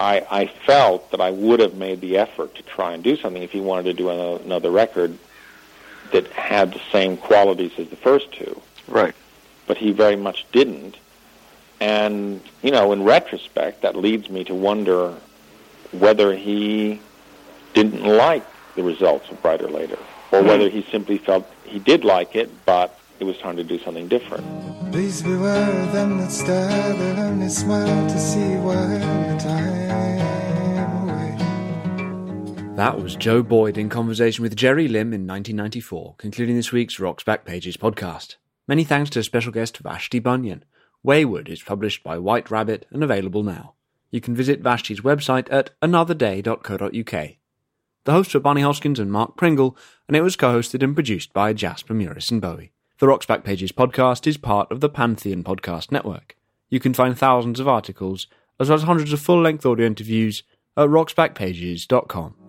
Speaker 8: I, I felt that I would have made the effort to try and do something if he wanted to do another, another record that had the same qualities as the first two.
Speaker 9: Right.
Speaker 8: But he very much didn't. And, you know, in retrospect, that leads me to wonder whether he didn't like the results of Bryter Layter, or hmm. whether he simply felt he did like it, but it was time to do something different.
Speaker 10: Please beware of them that stare, they'll only smile to see while the time
Speaker 11: That was Joe Boyd in conversation with Jerry Lim in 1994, concluding this week's Rock's Back Pages podcast. Many thanks to special guest Vashti Bunyan. Wayward is published by White Rabbit and available now. You can visit Vashti's website at anotherday.co.uk. The hosts were Barney Hoskyns and Mark Pringle, and it was co-hosted and produced by Jasper Murison Bowie. The Rock's Back Pages podcast is part of the Pantheon Podcast Network. You can find thousands of articles, as well as hundreds of full-length audio interviews, at rocksbackpages.com.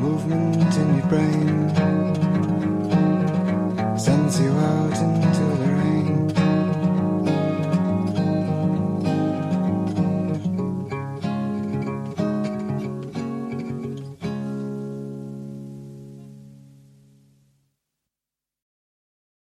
Speaker 10: Movement in your brain. Sends you out into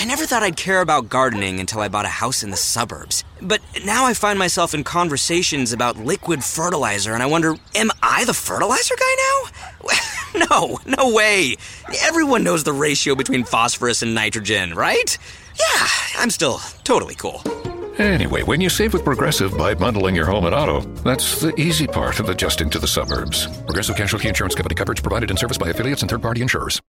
Speaker 12: I never thought I'd care about gardening until I bought a house in the suburbs. But now I find myself in conversations about liquid fertilizer, and I wonder, am I the fertilizer guy now? no, no way. Everyone knows the ratio between phosphorus and nitrogen, right? Yeah, I'm still totally cool.
Speaker 13: Anyway, when you save with Progressive by bundling your home and auto, that's the easy part of adjusting to the suburbs. Progressive Casualty Insurance Company coverage provided in service by affiliates and third party insurers.